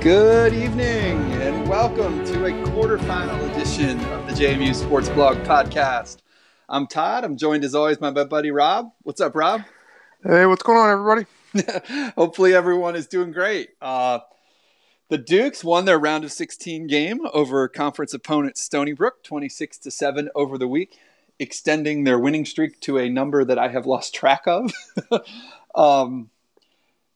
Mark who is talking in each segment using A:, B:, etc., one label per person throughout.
A: Good evening and welcome to a quarterfinal edition of the JMU Sports Blog podcast. I'm Todd. I'm joined as always by my buddy Rob. What's up, Rob?
B: Hey, what's going on, everybody?
A: Hopefully, everyone is doing great. Uh, the Dukes won their round of 16 game over conference opponent Stony Brook, 26 to seven over the week, extending their winning streak to a number that I have lost track of. um,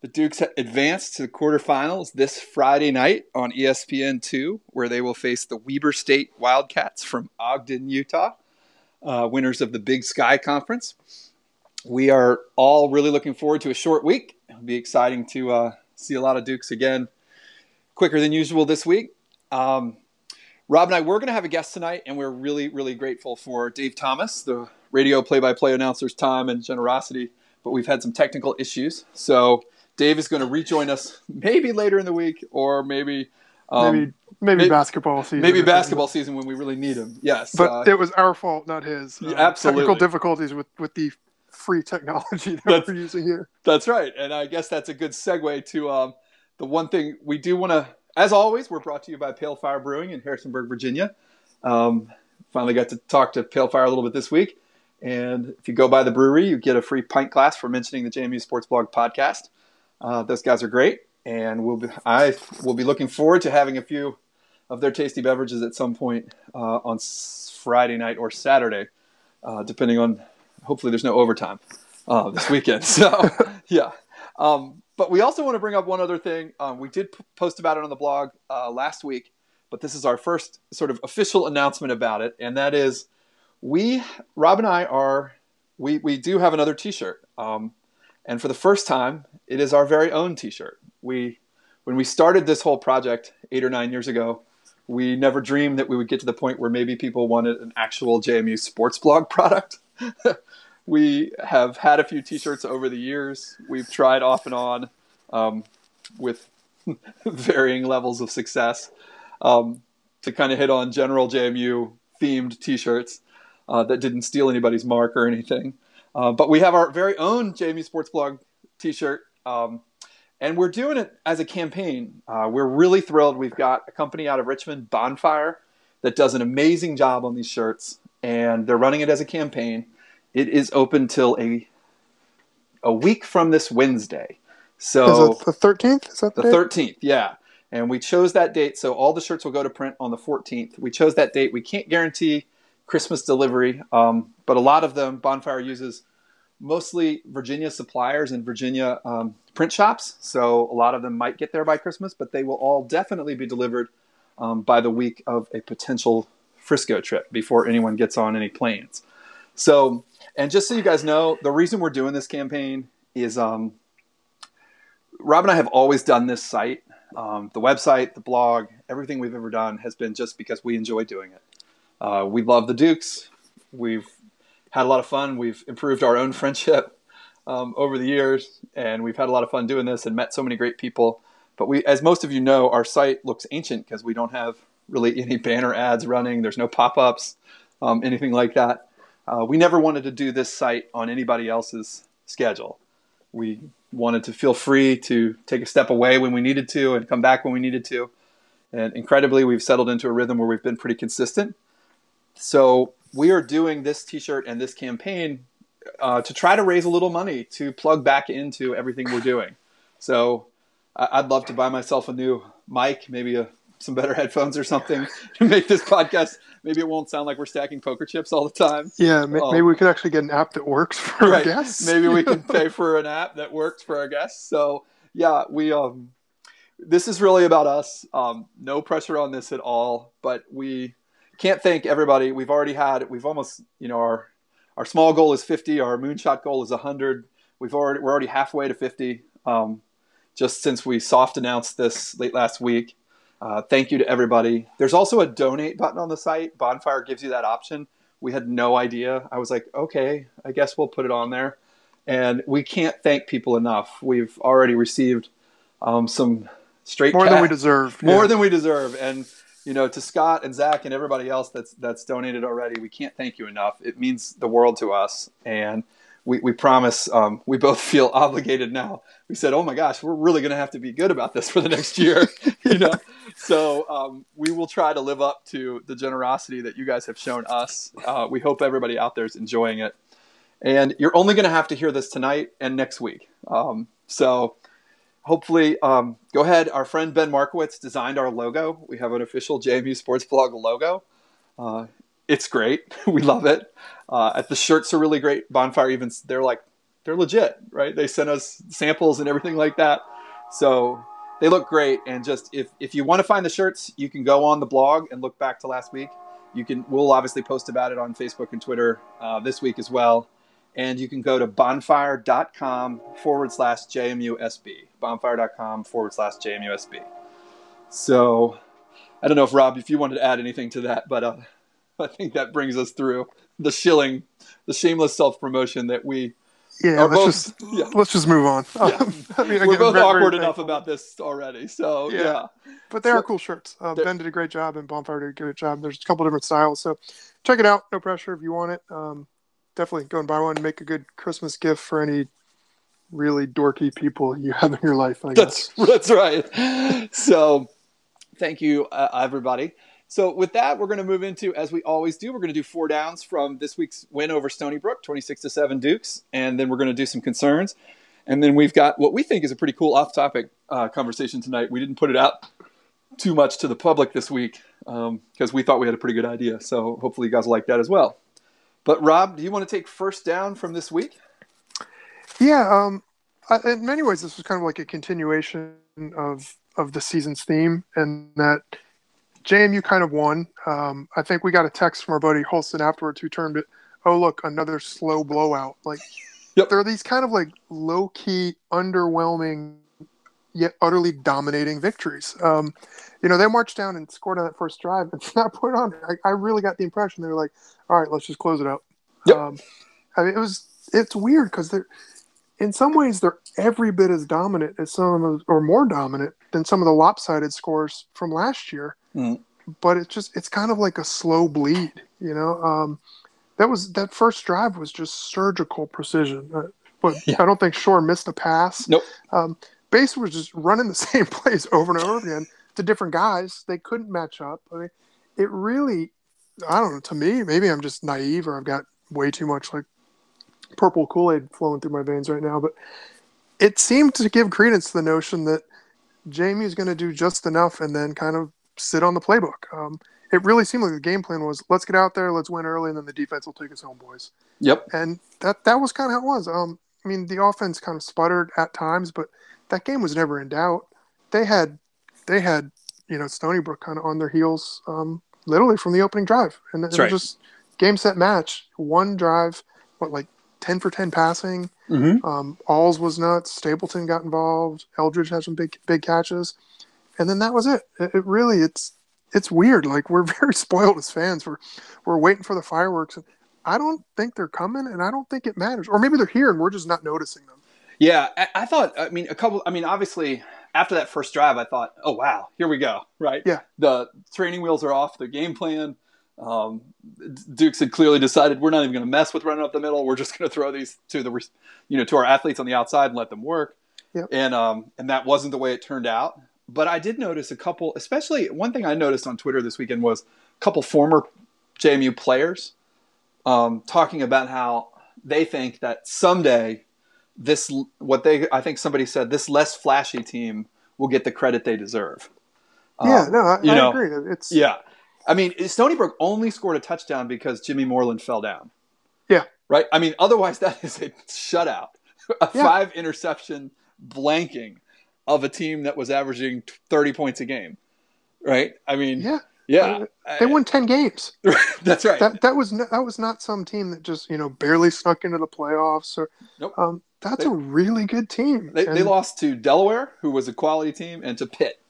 A: the Dukes advanced to the quarterfinals this Friday night on ESPN2, where they will face the Weber State Wildcats from Ogden, Utah, uh, winners of the Big Sky Conference. We are all really looking forward to a short week. It'll be exciting to uh, see a lot of Dukes again quicker than usual this week. Um, Rob and I were going to have a guest tonight, and we're really, really grateful for Dave Thomas, the radio play by play announcer's time and generosity, but we've had some technical issues. So, Dave is going to rejoin us maybe later in the week or maybe
B: um, maybe, maybe, maybe basketball season.
A: Maybe basketball season when we really need him. Yes,
B: but uh, it was our fault, not his.
A: Uh, absolutely,
B: technical difficulties with with the free technology that that's, we're using here.
A: That's right, and I guess that's a good segue to um, the one thing we do want to. As always, we're brought to you by Pale Fire Brewing in Harrisonburg, Virginia. Um, finally got to talk to Pale Fire a little bit this week. And if you go by the brewery, you get a free pint glass for mentioning the JMU Sports Blog podcast. Uh, those guys are great, and we'll be, I will be looking forward to having a few of their tasty beverages at some point uh, on Friday night or Saturday, uh, depending on. Hopefully, there's no overtime uh, this weekend. So, yeah. Um, but we also want to bring up one other thing. Um, we did p- post about it on the blog uh, last week, but this is our first sort of official announcement about it, and that is we, Rob and I, are we we do have another T-shirt. Um, and for the first time, it is our very own T-shirt. We, when we started this whole project eight or nine years ago, we never dreamed that we would get to the point where maybe people wanted an actual JMU sports blog product. we have had a few T-shirts over the years. We've tried off and on um, with varying levels of success um, to kind of hit on general JMU themed T-shirts uh, that didn't steal anybody's mark or anything. Uh, but we have our very own JMU Sports Blog T-shirt, um, and we're doing it as a campaign. Uh, we're really thrilled. We've got a company out of Richmond, Bonfire, that does an amazing job on these shirts, and they're running it as a campaign. It is open till a a week from this Wednesday. So
B: is it the thirteenth? Is that
A: the thirteenth? Yeah. And we chose that date, so all the shirts will go to print on the 14th. We chose that date. We can't guarantee Christmas delivery. Um, but a lot of them, Bonfire uses mostly Virginia suppliers and Virginia um, print shops. So a lot of them might get there by Christmas, but they will all definitely be delivered um, by the week of a potential Frisco trip before anyone gets on any planes. So, and just so you guys know, the reason we're doing this campaign is um, Rob and I have always done this site. Um, the website, the blog, everything we've ever done has been just because we enjoy doing it. Uh, we love the Dukes. We've had a lot of fun. We've improved our own friendship um, over the years, and we've had a lot of fun doing this and met so many great people. But we, as most of you know, our site looks ancient because we don't have really any banner ads running. There's no pop-ups, um, anything like that. Uh, we never wanted to do this site on anybody else's schedule. We wanted to feel free to take a step away when we needed to and come back when we needed to. And incredibly, we've settled into a rhythm where we've been pretty consistent so we are doing this T-shirt and this campaign uh, to try to raise a little money to plug back into everything we're doing. So I'd love to buy myself a new mic, maybe a, some better headphones or something to make this podcast. Maybe it won't sound like we're stacking poker chips all the time.
B: Yeah, maybe um, we could actually get an app that works for right. our guests.
A: maybe we can pay for an app that works for our guests. So yeah, we um, this is really about us. Um, no pressure on this at all, but we can't thank everybody. We've already had we've almost you know our our small goal is 50. Our moonshot goal is 100. We've already we're already halfway to 50. Um, just since we soft announced this late last week. Uh, thank you to everybody. There's also a donate button on the site. Bonfire gives you that option. We had no idea. I was like, okay, I guess we'll put it on there. And we can't thank people enough. We've already received um, some straight
B: more than we deserve.
A: More yeah. than we deserve, and you know, to Scott and Zach and everybody else that's that's donated already, we can't thank you enough. It means the world to us, and we, we promise um, we both feel obligated now. We said, oh my gosh, we're really going to have to be good about this for the next year, you know. So um, we will try to live up to the generosity that you guys have shown us. Uh, we hope everybody out there is enjoying it. And you're only going to have to hear this tonight and next week. Um, so hopefully, um, go ahead. Our friend Ben Markowitz designed our logo. We have an official JMU Sports Blog logo. Uh, it's great. we love it. Uh, the shirts are really great. Bonfire even they're like they're legit, right? They sent us samples and everything like that. So they look great. And just if if you want to find the shirts, you can go on the blog and look back to last week. You can we'll obviously post about it on Facebook and Twitter uh, this week as well. And you can go to bonfire.com forward slash JMUSB. Bonfire.com forward slash JMUSB. So I don't know if Rob, if you wanted to add anything to that, but uh, I think that brings us through the shilling, the shameless self promotion that we.
B: Yeah, let's both, just yeah. let's just move on.
A: Yeah. Um, I mean, We're both very, awkward very enough about this already, so yeah. yeah.
B: But they so, are cool shirts. Uh, ben did a great job, and Bonfire did a great job. There's a couple different styles, so check it out. No pressure if you want it. Um, definitely go and buy one. And make a good Christmas gift for any really dorky people you have in your life. I
A: guess. That's that's right. so, thank you, uh, everybody. So with that, we're going to move into, as we always do, we're going to do four downs from this week's win over Stony Brook, 26 to 7 Dukes, and then we're going to do some concerns. And then we've got what we think is a pretty cool off-topic uh, conversation tonight. We didn't put it out too much to the public this week because um, we thought we had a pretty good idea. So hopefully you guys like that as well. But Rob, do you want to take first down from this week?
B: Yeah, um, I, in many ways, this was kind of like a continuation of of the season's theme, and that JMU kind of won. Um, I think we got a text from our buddy Holston afterwards who termed it, "Oh look, another slow blowout." Like yep. there are these kind of like low key, underwhelming, yet utterly dominating victories. Um, you know, they marched down and scored on that first drive, and not put on. I, I, really got the impression they were like, "All right, let's just close it out." Yep. Um, I mean, it was it's weird because they're in some ways they're every bit as dominant as some of the, or more dominant than some of the lopsided scores from last year. Mm. But it's just it's kind of like a slow bleed, you know. Um, that was that first drive was just surgical precision. Uh, but yeah. I don't think Schor missed a pass.
A: Nope.
B: Um, Base was just running the same plays over and over again to different guys. They couldn't match up. I mean, it really, I don't know. To me, maybe I'm just naive or I've got way too much like purple Kool Aid flowing through my veins right now. But it seemed to give credence to the notion that JMU's going to do just enough and then kind of sit on the playbook. Um, it really seemed like the game plan was let's get out there, let's win early, and then the defense will take us home, boys.
A: Yep.
B: And that that was kind of how it was. Um, I mean, the offense kind of sputtered at times, but that game was never in doubt. They had they had you know Stony Brook kind of on their heels, um, literally from the opening drive, and it right. was just game set match. One drive, what like ten for ten passing. Mm-hmm. Um, Alls was nuts. Stapleton got involved. Eldridge had some big big catches and then that was it. it. It, really it's it's weird. Like we're very spoiled as fans. We're we're waiting for the fireworks, and I don't think they're coming, and I don't think it matters. Or maybe they're here and we're just not noticing them.
A: Yeah, I, I thought. I mean, a couple. I mean, obviously. After that first drive, I thought, "Oh wow, here we go!" Right?
B: Yeah.
A: The training wheels are off. The game plan. Um, Dukes had clearly decided we're not even going to mess with running up the middle. We're just going to throw these to the, you know, to our athletes on the outside and let them work.
B: Yep.
A: And um, and that wasn't the way it turned out but I did notice a couple, especially one thing I noticed on Twitter this weekend was a couple former JMU players um, talking about how they think that someday this, what they, I think somebody said, this less flashy team will get the credit they deserve.
B: Yeah, um, no, I, you I know, agree. It's
A: yeah. I mean, Stony Brook only scored a touchdown because Jimmy Moreland fell down.
B: Yeah.
A: Right. I mean, otherwise that is a shutout, a yeah. five interception blanking of a team that was averaging 30 points a game. Right? I mean,
B: yeah.
A: Yeah.
B: They won 10 games.
A: That's right.
B: That that was no, that was not some team that just, you know, barely snuck into the playoffs or
A: nope.
B: um, that's they, a really good team.
A: They, and, they lost to Delaware, who was a quality team, and to Pitt.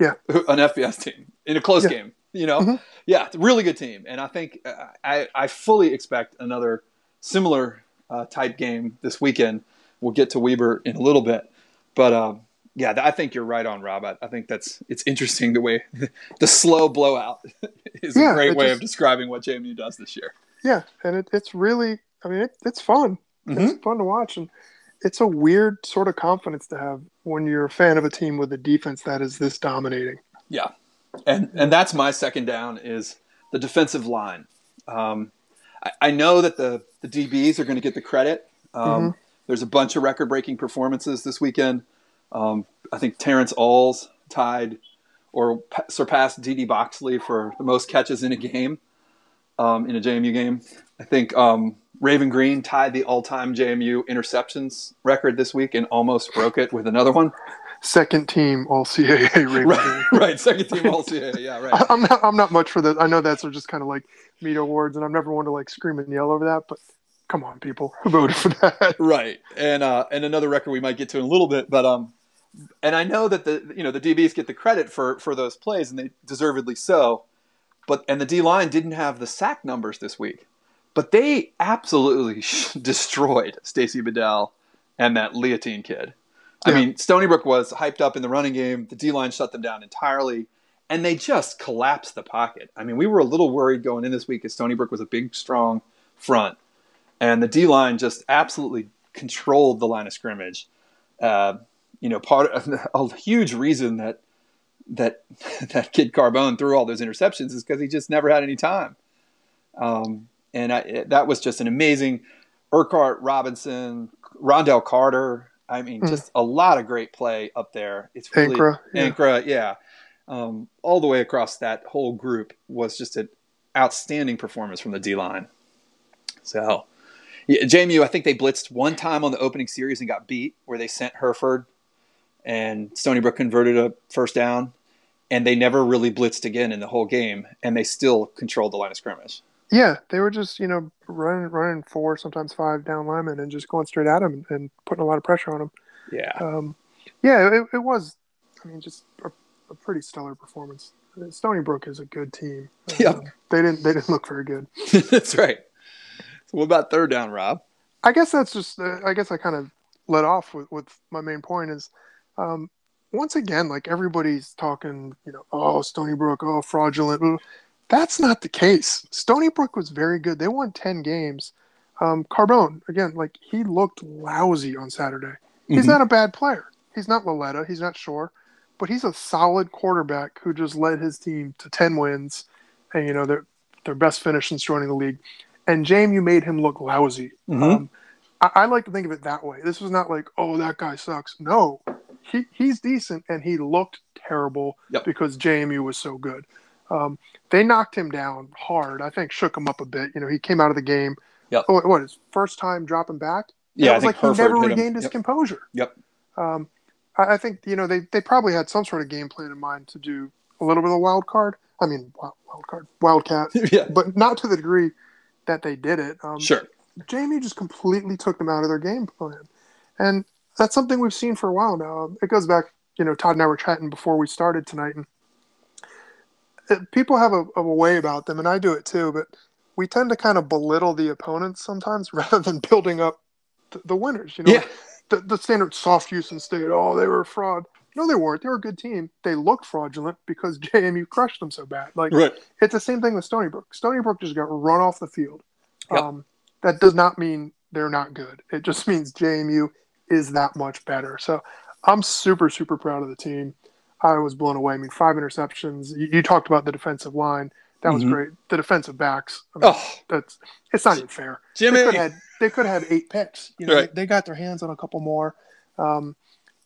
B: Yeah.
A: An FBS team in a close yeah. game, you know? Mm-hmm. Yeah, really good team. And I think uh, I, I fully expect another similar uh, type game this weekend. We'll get to Weber in a little bit. But um, yeah, I think you're right on, Rob. I, I think that's it's interesting the way the slow blowout is yeah, a great way just, of describing what JMU does this year.
B: Yeah, and it, it's really, I mean, it, it's fun. Mm-hmm. It's fun to watch, and it's a weird sort of confidence to have when you're a fan of a team with a defense that is this dominating.
A: Yeah, and and that's my second down is the defensive line. Um, I, I, know that the the DBs are going to get the credit. Um, mm-hmm. There's a bunch of record breaking performances this weekend. Um, I think Terrence Alls tied or surpassed Dede Boxley for the most catches in a game um, in a JMU game. I think um, Raven Greene tied the all-time JMU interceptions record this week and almost broke it with another one.
B: Second team All CAA Raven
A: right, right, second team All CAA. Yeah, right.
B: I, am not. I'm not much for that. I know that's just kind of like media awards, and I'm never one to like scream and yell over that. But come on, people, who voted for that?
A: Right, and uh, and another record we might get to in a little bit, but um, and I know that the you know the DBs get the credit for for those plays, and they deservedly so. But and the D line didn't have the sack numbers this week, but they absolutely destroyed Stacey Bedell and that Liotine kid. Yeah. I mean, Stony Brook was hyped up in the running game. The D line shut them down entirely, and they just collapsed the pocket. I mean, we were a little worried going in this week because Stony Brook was a big, strong front, and the D line just absolutely controlled the line of scrimmage. Uh, you know, part of a huge reason that that that kid Carbone threw all those interceptions is because he just never had any time. Um, and I, that was just an amazing Urquhart Robinson, Rondell Carter. I mean, mm. just a lot of great play up there. It's really Ankrah, yeah. Ankrah, yeah. Um, all the way across that whole group was just an outstanding performance from the D line. So, yeah, JMU, I think they blitzed one time on the opening series and got beat, where they sent Hereford, and Stony Brook converted a first down and they never really blitzed again in the whole game, and they still controlled the line of scrimmage.
B: Yeah, they were just you know running running four, sometimes five down linemen, and just going straight at him and putting a lot of pressure on him.
A: Yeah, um,
B: yeah, it, it, was. I mean, just a, a, pretty stellar performance. Stony Brook is a good team.
A: Yep. Uh,
B: they didn't they didn't look very good.
A: that's right. So what about third down, Rob?
B: I guess that's just. Uh, I guess I kind of let off with, with my main point is um, once again, like everybody's talking, you know, oh, Stony Brook, oh, fraudulent. That's not the case. Stony Brook was very good. They won 10 games. Um, Carbone, again, like he looked lousy on Saturday. He's mm-hmm. not a bad player. He's not Lauletta. He's not Schor, but he's a solid quarterback who just led his team to 10 wins and, you know, their, their best finish since joining the league. And JMU made him look lousy. Mm-hmm. Um, I, I like to think of it that way. This was not like, oh, that guy sucks. No, he, he's decent, and he looked terrible yep. because JMU was so good. Um, they knocked him down hard. I think shook him up a bit. You know, he came out of the game.
A: Yep.
B: Oh, what his first time dropping back?
A: Yeah,
B: it was like Hereford he never regained his
A: yep.
B: composure.
A: Yep.
B: Um, I, I, think you know they, they probably had some sort of game plan in mind to do a little bit of wild card. I mean, wild, wild card, wildcat.
A: yeah.
B: But not to the degree that they did it. Um,
A: sure.
B: JMU just completely took them out of their game plan, and that's something we've seen for a while now. It goes back, you know, Todd and I were chatting before we started tonight, and people have a, a, way about them, and I do it too. But we tend to kind of belittle the opponents sometimes rather than building up the, the winners. You know,
A: yeah.
B: the, the standard soft Houston State. Oh, they were a fraud. No, they weren't. They were a good team. They looked fraudulent because JMU crushed them so bad. Like
A: right.
B: it's the same thing with Stony Brook. Stony Brook just got run off the field.
A: Yep.
B: Um, that does not mean they're not good. It just means JMU is that much better. So I'm super, super proud of the team. I was blown away. I mean, five interceptions. You, you talked about the defensive line. That was mm-hmm. great. The defensive backs. I mean, oh, that's it's not even fair.
A: Jimmy,
B: they could have had, they could have had eight picks. You know,
A: right.
B: they, they, got their hands on a couple more. Um,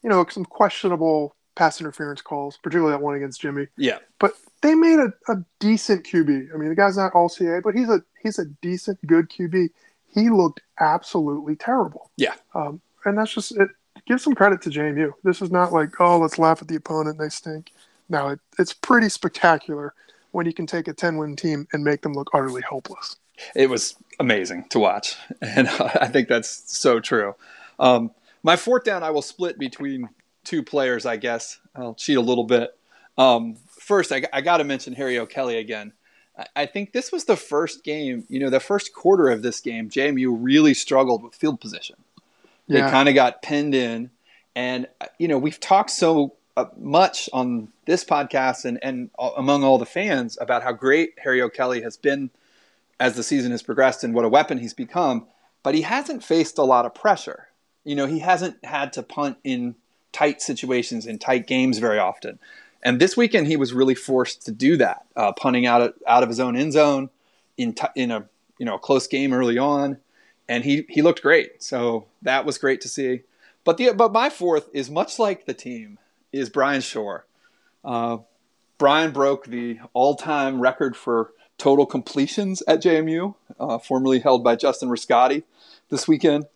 B: you know, some questionable pass interference calls, particularly that one against Jimmy.
A: Yeah,
B: but they made a, a decent QB. I mean, the guy's not all CA, but he's a he's a decent, good QB. He looked absolutely terrible.
A: Yeah.
B: Um, and that's just it. Give some credit to JMU. This is not like oh, let's laugh at the opponent. They stink. No, it, it's pretty spectacular when you can take a ten-win team and make them look utterly hopeless.
A: It was amazing to watch, and I think that's so true. Um, my fourth down, I will split between two players. I guess I'll cheat a little bit. Um, first, I, I got to mention Harry O'Kelly again. I, I think this was the first game, you know, the first quarter of this game, JMU really struggled with field position. Yeah. They kind of got pinned in. And, you know, we've talked so uh, much on this podcast and, and among all the fans about how great Harry O'Kelly has been as the season has progressed and what a weapon he's become. but he hasn't faced a lot of pressure. You know, he hasn't had to punt in tight situations in tight games very often. And this weekend, he was really forced to do that, uh, punting out of, out of his own end zone in t- in a you know a close game early on, and he he looked great. So that was great to see. But the but my fourth is much like the team is Bryan Schor. Uh, Bryan broke the all-time record for total completions at JMU, uh, formerly held by Justin Rascati this weekend.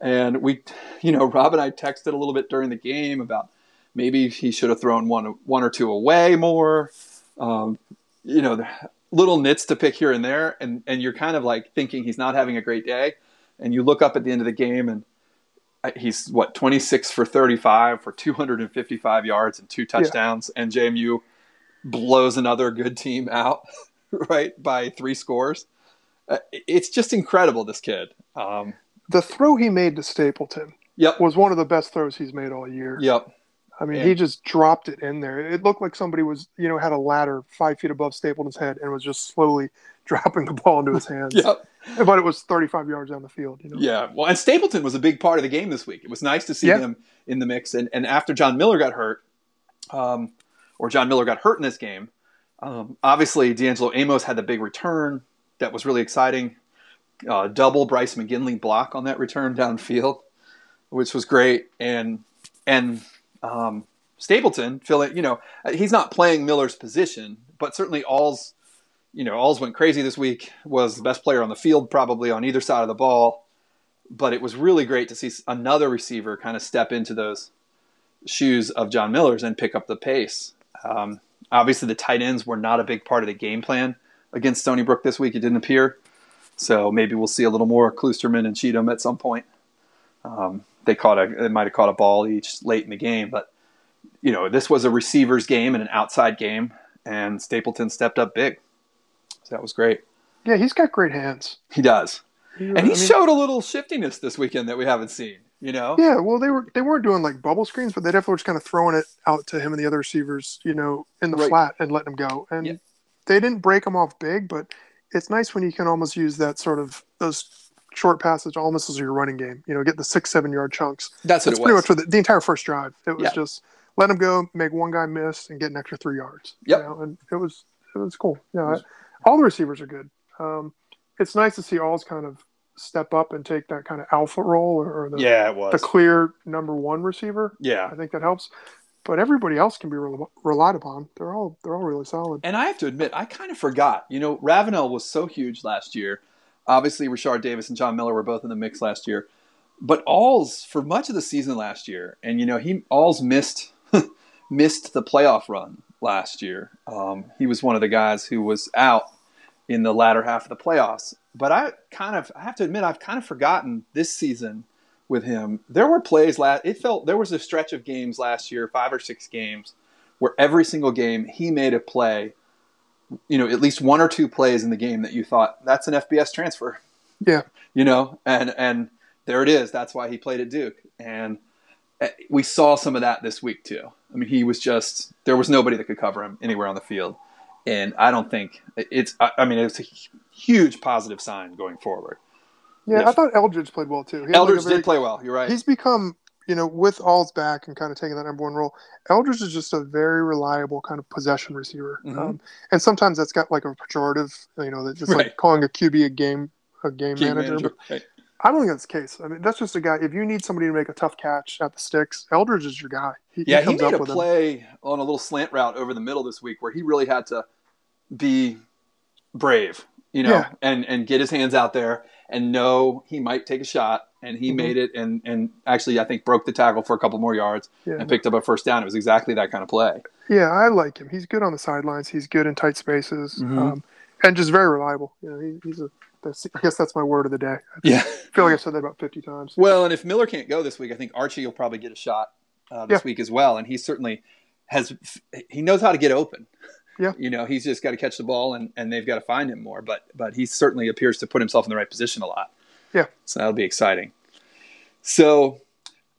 A: And we, you know, Rob and I texted a little bit during the game about maybe he should have thrown one one or two away more. Um, you know, little nits to pick here and there, and and you're kind of like thinking he's not having a great day, and you look up at the end of the game and uh, he's what 26 for 35 for 255 yards and two touchdowns, yeah. and JMU blows another good team out, right by three scores. Uh, it's just incredible. This kid. Um,
B: the throw he made to Stapleton.
A: Yep.
B: was one of the best throws he's made all year.
A: Yep.
B: I mean, he just dropped it in there. It looked like somebody was, you know, had a ladder five feet above Stapleton's head and was just slowly dropping the ball into his hands.
A: yep.
B: But it was 35 yards down the field, you know.
A: Yeah. Well, and Stapleton was a big part of the game this week. It was nice to see yeah. him in the mix. And, and after John Miller got hurt, um, or John Miller got hurt in this game, um, obviously D'Angelo Amos had the big return that was really exciting. Uh, double Bryce McGinley block on that return downfield, which was great. And and um, Stapleton, filling, you know, he's not playing Miller's position, but certainly Alls, you know, Alls went crazy this week. Was the best player on the field probably on either side of the ball, but it was really great to see another receiver kind of step into those shoes of John Miller's and pick up the pace. Um, obviously, the tight ends were not a big part of the game plan against Stony Brook this week. It didn't appear, so maybe we'll see a little more Kloosterman and Cheatham at some point. Um, they caught a they might have caught a ball each late in the game, but you know this was a receivers game and an outside game, and Stapleton stepped up big, so that was great.
B: Yeah, he's got great hands.
A: He does, he, and he I mean, showed a little shiftiness this weekend that we haven't seen. You know?
B: Yeah, well, they were they weren't doing like bubble screens, but they definitely were just kind of throwing it out to him and the other receivers, you know, in the right. flat and letting him go. And yeah. they didn't break him off big, but it's nice when you can almost use that sort of those short passage almost as your running game. You know, get the six, seven yard chunks.
A: That's,
B: That's
A: pretty
B: much for the, the, entire first drive. It was yeah. just let them go, make one guy miss, and get an extra three yards.
A: Yeah,
B: You know? and it was it was cool. Yeah, all the receivers are good. Um, it's nice to see Alls kind of step up and take that kind of alpha role or, or the
A: yeah, it was.
B: the clear number one receiver.
A: Yeah,
B: I think that helps. But everybody else can be relied upon. They're all they're all really solid.
A: And I have to admit, I kind of forgot. You know, Ravenel was so huge last year Obviously, Rashard Davis and John Miller were both in the mix last year. But Alls for much of the season last year, and you know he Alls missed missed the playoff run last year. Um, he was one of the guys who was out in the latter half of the playoffs. But I kind of I have to admit I've kind of forgotten this season with him. There were plays last. It felt there was a stretch of games last year, five or six games, where every single game he made a play you know, at least one or two plays in the game that you thought that's an FBS transfer.
B: Yeah.
A: You know, and and there it is. That's why he played at Duke, and eh, we saw some of that this week too. I mean, he was just there was nobody that could cover him anywhere on the field, and I don't think it's. I mean, it's a huge positive sign going forward.
B: Yeah, if, I thought Eldridge played well too.
A: Eldridge like very, did play well. You're right.
B: He's become you know, with Alls back and kind of taking that number one role, Eldridge is just a very reliable kind of possession receiver. Mm-hmm. Um, and sometimes that's got like a pejorative, you know, that's right. like calling a QB a game a game, game manager. manager. Right. I don't think that's the case. I mean, that's just a guy. If you need somebody to make a tough catch at the sticks, Eldridge is your guy.
A: He, yeah, he, he made a play him. on a little slant route over the middle this week where he really had to be brave, you know, yeah. and and get his hands out there and know he might take a shot and he mm-hmm. made it and and actually I think broke the tackle for a couple more yards yeah. and picked up a first down. It was exactly that kind of play.
B: Yeah, I like him. He's good on the sidelines. He's good in tight spaces, mm-hmm. um, and just very reliable. You know, he, he's a. I guess that's my word of the day. I
A: yeah,
B: feel like I've said that about fifty times.
A: Well, and if Miller can't go this week, I think Archie will probably get a shot uh, this yeah. week as well, and he certainly has. He knows how to get open.
B: Yeah.
A: You know, he's just got to catch the ball and, and they've got to find him more. But but he certainly appears to put himself in the right position a lot.
B: Yeah.
A: So that'll be exciting. So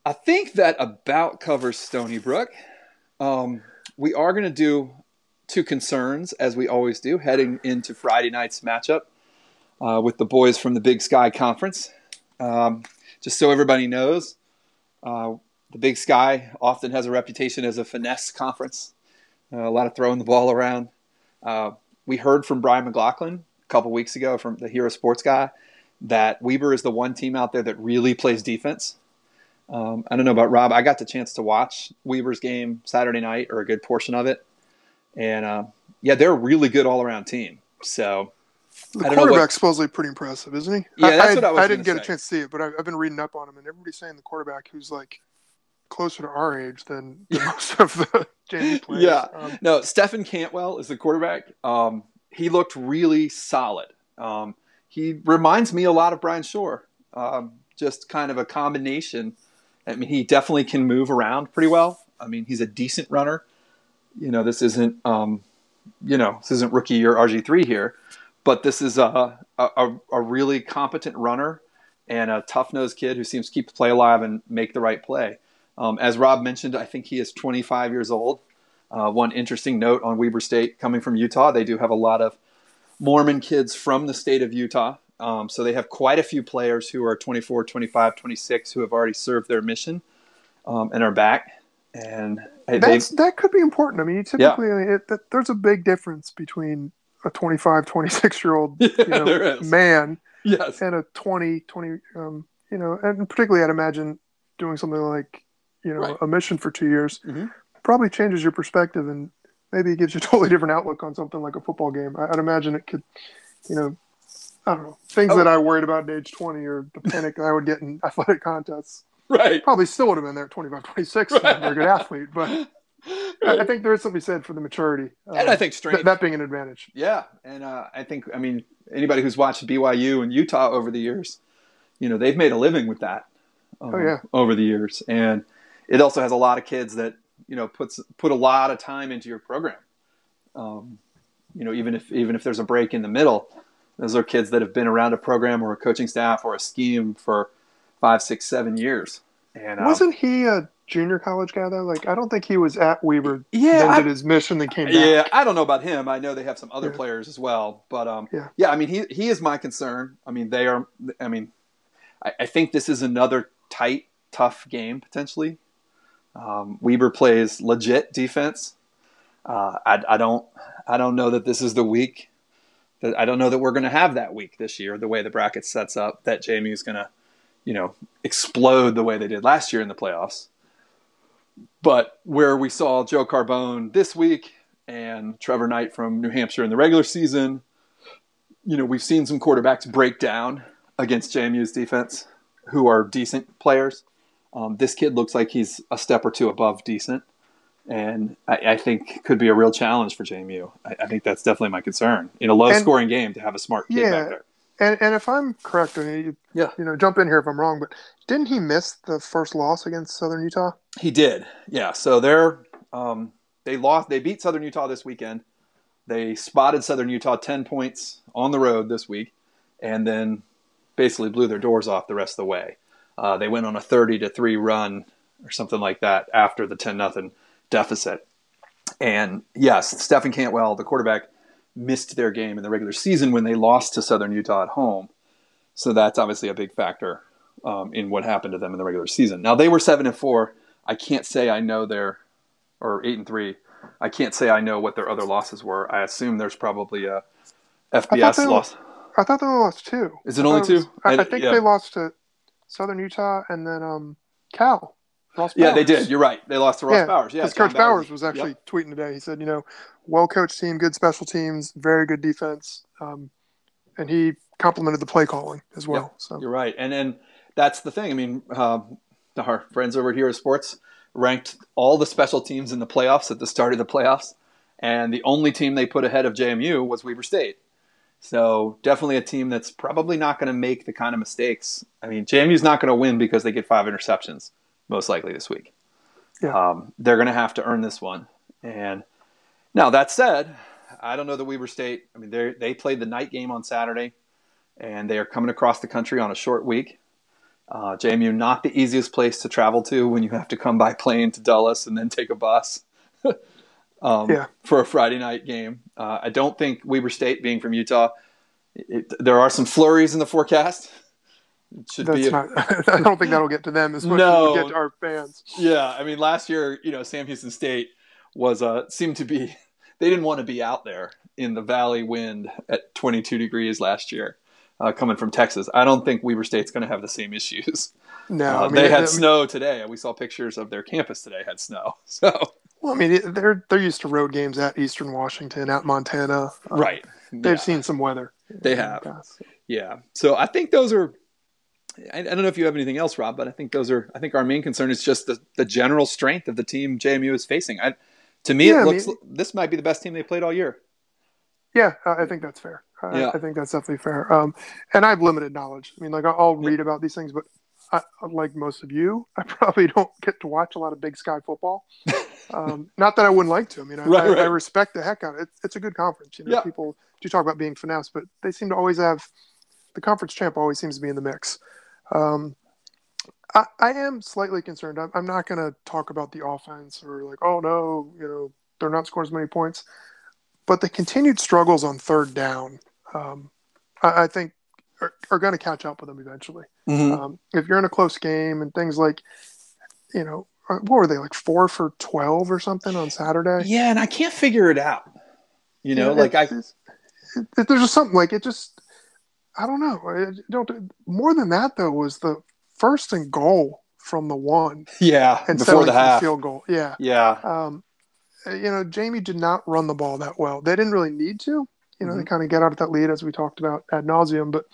A: I think that about covers Stony Brook. Um, we are going to do two concerns, as we always do, heading into Friday night's matchup uh, with the boys from the Big Sky Conference. Um, just so everybody knows, uh, the Big Sky often has a reputation as a finesse conference. Uh, a lot of throwing the ball around. Uh, we heard from Brian McLaughlin a couple weeks ago from the Hero Sports guy that Weber is the one team out there that really plays defense. Um, I don't know about Rob. I got the chance to watch Weber's game Saturday night or a good portion of it, and uh, yeah, they're a really good all around team. So
B: the quarterback's supposedly pretty impressive, isn't he?
A: Yeah, that's
B: I,
A: what I was.
B: I didn't get
A: say.
B: a chance to see it, but I, have been reading up on him, and everybody's saying the quarterback who's like closer to our age than, than most of the James players.
A: Yeah,
B: Um,
A: no, Stefan Cantwell is the quarterback. Um, he looked really solid. Um, he reminds me a lot of Bryan Schor. Um, just kind of a combination. I mean, he definitely can move around pretty well. I mean, he's a decent runner. You know, this isn't, um, you know, this isn't rookie year RG three here, but this is a a, a really competent runner and a tough nosed kid who seems to keep the play alive and make the right play. Um, as Rob mentioned, I think he is 25 years old. Uh, one interesting note on Weber State coming from Utah, they do have a lot of Mormon kids from the state of Utah. Um, so they have quite a few players who are 24, 25, 26 who have already served their mission um, and are back. And
B: that's that could be important. I mean, typically, it, that, there's a big difference between a 25, 26 year old you know, man
A: yes,
B: and a 20, 20, um, you know, and particularly I'd imagine doing something like, you know,
A: Right.
B: a mission for two years
A: Mhm.
B: probably changes your perspective and maybe it gives you a totally different outlook on something like a football game. I, I'd imagine it could, you know, I don't know, things
A: Oh.
B: that I worried about at age 20 or the panic I would get in athletic contests
A: right.
B: probably still would have been there at 25, 26. Right. I'm a good athlete, but I I think there is something to be said for the maturity.
A: and
B: um,
A: I think strength.
B: that, that being an advantage.
A: Yeah, and uh, I think I mean anybody who's watched BYU and Utah over the years, you know they've made a living with that. um,
B: Oh, yeah.
A: over the years, and it also has a lot of kids that you know puts put a lot of time into your program. Um, you know, even if even if there's a break in the middle, those are kids that have been around a program or a coaching staff or a scheme for five, six, seven years. And um,
B: Wasn't he a junior college guy though? Like I don't think he was at Weber.
A: Yeah,
B: then
A: I-
B: did his mission, then came back.
A: Yeah, I don't know about him. I know they have some other
B: Yeah.
A: players as well, but um,
B: Yeah.
A: I mean, he he is my concern. I mean, they are. I mean, I, I think this is another tight, tough game potentially. Um, Weber plays legit defense. Uh, I, I don't I don't know that this is the week. That I don't know that we're going to have that week this year. The way the bracket sets up, that JMU is going to, you know, explode the way they did last year in the playoffs. But where we saw Joe Carbone this week and Trevor Knight from New Hampshire in the regular season, you know, we've seen some quarterbacks break down against JMU's defense who are decent players. Um, this kid looks like he's a step or two above decent, and I, I think could be a real challenge for JMU. I, I think that's definitely my concern in a low-scoring game to have a smart kid
B: Yeah.
A: back there.
B: And and if I'm correct, I mean, you,
A: Yeah.
B: you know, jump in here if I'm wrong, but didn't he miss the first loss against Southern Utah?
A: He did, yeah. So they're um, they lost. They beat Southern Utah this weekend. They spotted Southern Utah ten points on the road this week, and then basically blew their doors off the rest of the way. Uh, they went on a thirty to three run or something like that after the ten nothing deficit. And yes, Stefan Cantwell, the quarterback, missed their game in the regular season when they lost to Southern Utah at home. So that's obviously a big factor um, in what happened to them in the regular season. Now they were seven and four. I can't say I know their or eight and three. I can't say I know what their other losses were. I assume there's probably a FBS
B: they
A: loss.
B: I thought they lost two.
A: Is it
B: I
A: only
B: was-
A: two?
B: I, I
A: I-
B: think
A: yeah.
B: they lost to Southern Utah and then um, Cal. Ross
A: Yeah, they did. You're right. They lost to Ross
B: Yeah,
A: Bowers. Yeah,
B: Because Coach Bowers was actually
A: Yep.
B: tweeting today. He said, you know, well coached team, good special teams, very good defense. Um, and he complimented the play calling as well.
A: Yep.
B: So
A: You're right, and and that's the thing. I mean, um, our friends over here at Sports ranked all the special teams in the playoffs at the start of the playoffs, and the only team they put ahead of JMU was Weber State. So definitely a team that's probably not going to make the kind of mistakes. I mean, JMU's not going to win because they get five interceptions most likely this week.
B: Yeah.
A: Um, they're going to have to earn this one. And now that said, I don't know the Weber State. I mean, they they played the night game on Saturday, and they are coming across the country on a short week. Uh, JMU not the easiest place to travel to when you have to come by plane to Dulles and then take a bus. um,
B: Yeah.
A: For a Friday night game, uh, I don't think Weber State, being from Utah, it, there are some flurries in the forecast. It should
B: That's
A: be. a-
B: not. I don't think that'll get to them as much
A: No.
B: as it would get to our fans.
A: yeah, I mean, last year, you know, Sam Houston State was uh seemed to be they didn't want to be out there in the valley wind at 22 degrees last year, uh, coming from Texas. I don't think Weber State's going to have the same issues.
B: No,
A: Uh,
B: I mean,
A: they
B: I
A: had
B: mean-
A: snow today. We saw pictures of their campus today had snow. So
B: Well, I mean, they're they're used to road games at Eastern Washington, at Montana. Uh,
A: right,
B: They've
A: Yeah.
B: seen some weather.
A: They
B: the
A: have.
B: past.
A: Yeah. So I think those are. I, I don't know if you have anything else, Rob, but I think those are. I think our main concern is just the, the general strength of the team JMU is facing. I, to me,
B: Yeah,
A: it looks
B: mean-
A: this might be the best team they played all year.
B: Yeah, I think that's fair. I,
A: Yeah.
B: I think that's definitely fair. Um, and I have limited knowledge. I mean, like I'll- read about these things, but I, like most of you, I probably don't get to watch a lot of Big Sky football. Um, not that I wouldn't like to. I mean, I,
A: Right,
B: I, I respect the heck out of it. It's, it's a good conference. You know,
A: Yeah.
B: people do talk about being finesse, but they seem to always have the conference champ always seems to be in the mix. Um, I, I am slightly concerned. I'm, I'm not going to talk about the offense or like, oh no, you know, they're not scoring as many points. But the continued struggles on third down, um, I, I think, are, are going to catch up with them eventually.
A: Mm-hmm.
B: Um, if you're in a close game and things like, you know, uh, what were they like four for twelve or something on Saturday?
A: Yeah, and I can't figure it out. You know,
B: Yeah,
A: like I.
B: it, it- there's just something like it. Just I don't know. I don't. More than that though was the first and goal from the one
A: Yeah,
B: and
A: before the half.
B: field goal. Yeah.
A: Yeah.
B: Um, you know, JMU did not run the ball that well. They didn't really need to. You know, they
A: Mhm.
B: kind of get out of that lead as we talked about ad nauseum. But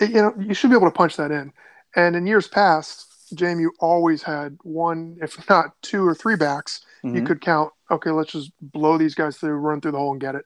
B: you know, you should be able to punch that in. And in years past, JMU always had one, if not two or three backs. You
A: Mhm.
B: could count. Okay, let's just blow these guys through, run through the hole, and get it.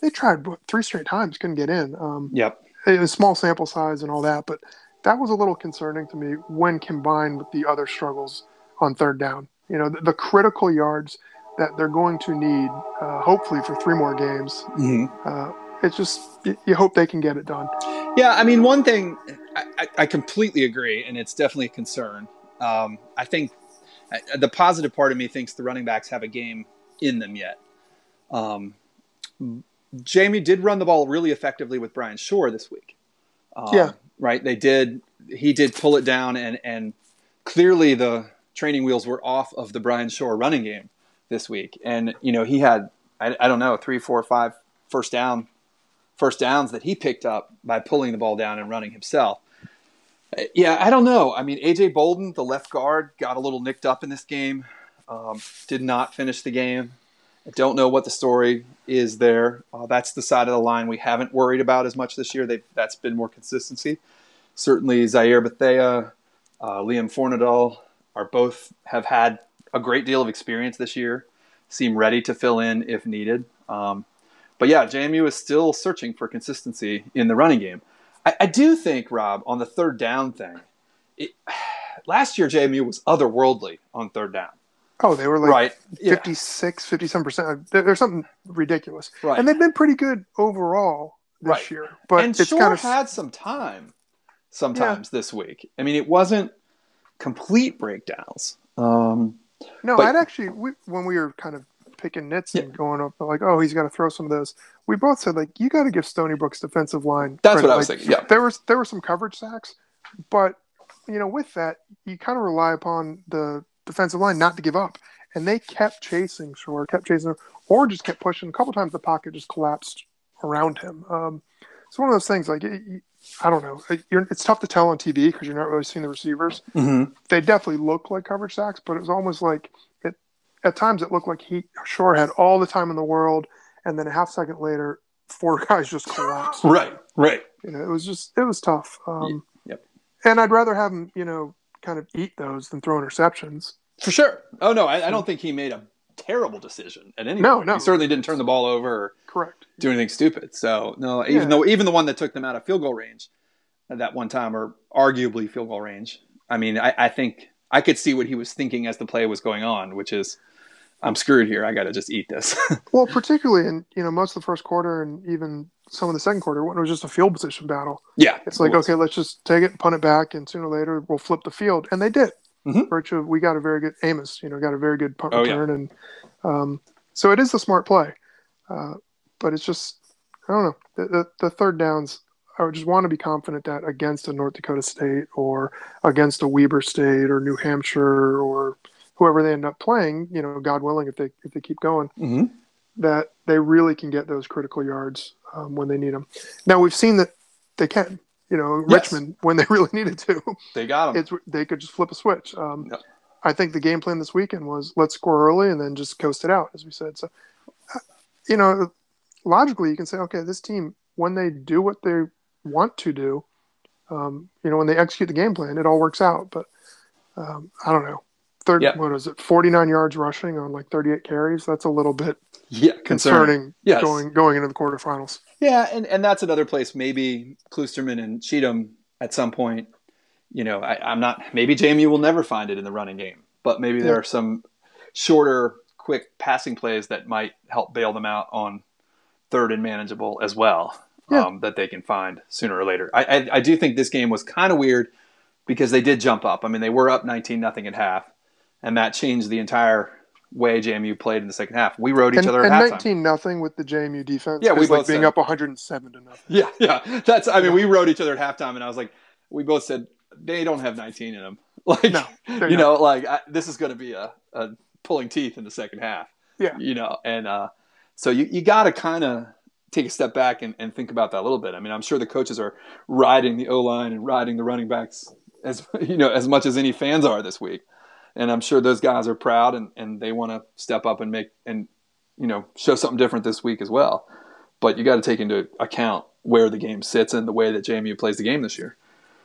B: They tried three straight times, couldn't get in. Um,
A: Yep.
B: it was small sample size and all that, but that was a little concerning to me when combined with the other struggles on third down. You know, the, the critical yards that they're going to need, uh, hopefully for three more games.
A: Mhm.
B: Uh, it's just you hope they can get it done.
A: Yeah, I mean, one thing I, I, completely agree, and it's definitely a concern. Um, I think the positive part of me thinks the running backs have a game in them yet. Um, JMU did run the ball really effectively with Bryan Schor this week. Um,
B: Yeah.
A: right. They did. He did pull it down, and and clearly the training wheels were off of the Bryan Schor running game this week. And you know he had I, I don't know three, four, five first down first downs that he picked up by pulling the ball down and running himself. Uh, Yeah, I don't know. I mean, AJ Bolden, the left guard, got a little nicked up in this game. Um, did not finish the game. I don't know what the story is there. Uh, that's the side of the line we haven't worried about as much this year. They, that's been more consistency. Certainly, Zaire Bethea, uh, Liam Fornadel are both have had a great deal of experience this year. Seem ready to fill in if needed. Um, but yeah, JMU is still searching for consistency in the running game. I, I do think, Rob, on the third down thing, it, last year JMU was otherworldly on third down.
B: Oh, they were like
A: right. Yeah.
B: 56, 57%. There- There's something ridiculous.
A: Right.
B: And they've been pretty good overall this
A: Right.
B: year. But
A: and
B: it's
A: Schor
B: kind of
A: had some time sometimes this week. I mean, it wasn't complete breakdowns. Um,
B: No,
A: But-
B: I'd actually we, when we were kind of picking nits and going up like, oh, he's got to throw some of those. We both said like, you got to give Stony Brook's defensive line.
A: That's
B: credit.
A: what I was
B: Like,
A: thinking, yeah.
B: there was there were some coverage sacks, but you know, with that, you kind of rely upon the defensive line not to give up, and they kept chasing Schor, kept chasing, or just kept pushing. A couple times the pocket just collapsed around him. Um, it's one of those things like. It, you- I don't know. It- it's tough to tell on TV because you're not really seeing the receivers they definitely look like coverage sacks, but it was almost like it. At times, it looked like he Schor had all the time in the world, and then a half second later, four guys just collapsed.
A: Right, right.
B: You know, it was just it was tough. Um,
A: Yep.
B: And I'd rather have him, you know, kind of eat those than throw interceptions.
A: For sure. Oh no, I, I don't think he made a terrible decision at any
B: No,
A: point.
B: no.
A: He certainly didn't turn the ball over or
B: Correct.
A: do anything stupid. So no, even
B: Yeah.
A: though even the one that took them out of field goal range at that one time, or arguably field goal range. I mean, I, I think I could see what he was thinking as the play was going on, which is, I'm screwed here. I got to just eat this.
B: Well, particularly in you know most of the first quarter and even some of the second quarter when it was just a field position battle.
A: yeah,
B: It's like
A: it
B: okay, let's just take it and punt it back, and sooner or later we'll flip the field, and they did.
A: Mhm.
B: Virtue, of- we got a very good Amos, you know, got a very good punt
A: Oh, yeah.
B: return, and um, so it is the smart play. Uh, but it's just I don't know the, the, the third downs. I would just want to be confident that against a North Dakota State or against a Weber State or New Hampshire or whoever they end up playing, you know, God willing, if they if they keep going,
A: Mm-hmm.
B: that they really can get those critical yards um, when they need them. Now we've seen that they can. You know,
A: Yes.
B: Richmond when they really needed to,
A: They got him.
B: it's they could just flip a switch. Um,
A: Yep.
B: I think the game plan this weekend was let's score early and then just coast it out, as we said. So, uh, you know, logically you can say, okay, this team when they do what they want to do, um, you know, when they execute the game plan, it all works out. But um, I don't know. Third,
A: Yeah.
B: what is it? Forty nine yards rushing on like thirty eight carries. That's a little bit
A: yeah,
B: concerning
A: Yes.
B: going going into the quarterfinals.
A: Yeah, and, and that's another place. Maybe Klusterman and Cheatham at some point. You know, I, I'm not. Maybe JMU will never find it in the running game, but maybe there are some shorter, quick passing plays that might help bail them out on third and manageable as well.
B: Yeah.
A: Um, that they can find sooner or later. I, I, I do think this game was kind of weird because they did jump up. I mean, they were up 19 nothing at half, and that changed the entire way JMU played in the second half. We rode each
B: And,
A: other
B: and
A: halftime.
B: nineteen nothing with the JMU defense.
A: Yeah, we
B: is like
A: both
B: being
A: said-
B: up one hundred and seven to nothing.
A: Yeah, yeah. That's. I mean, we rode each other at halftime, and I was like, we both said they don't have 19 in them. Like,
B: No,
A: you
B: not.
A: know, like I, this is going to be a, a pulling teeth in the second half.
B: Yeah.
A: You know, and uh, so you you got to kind of take a step back and, and think about that a little bit. I mean, I'm sure the coaches are riding the O line and riding the running backs as you know as much as any fans are this week, and I'm sure those guys are proud and, and they want to step up and make and you know show something different this week as well. But you got to take into account where the game sits and the way that JMU plays the game this year.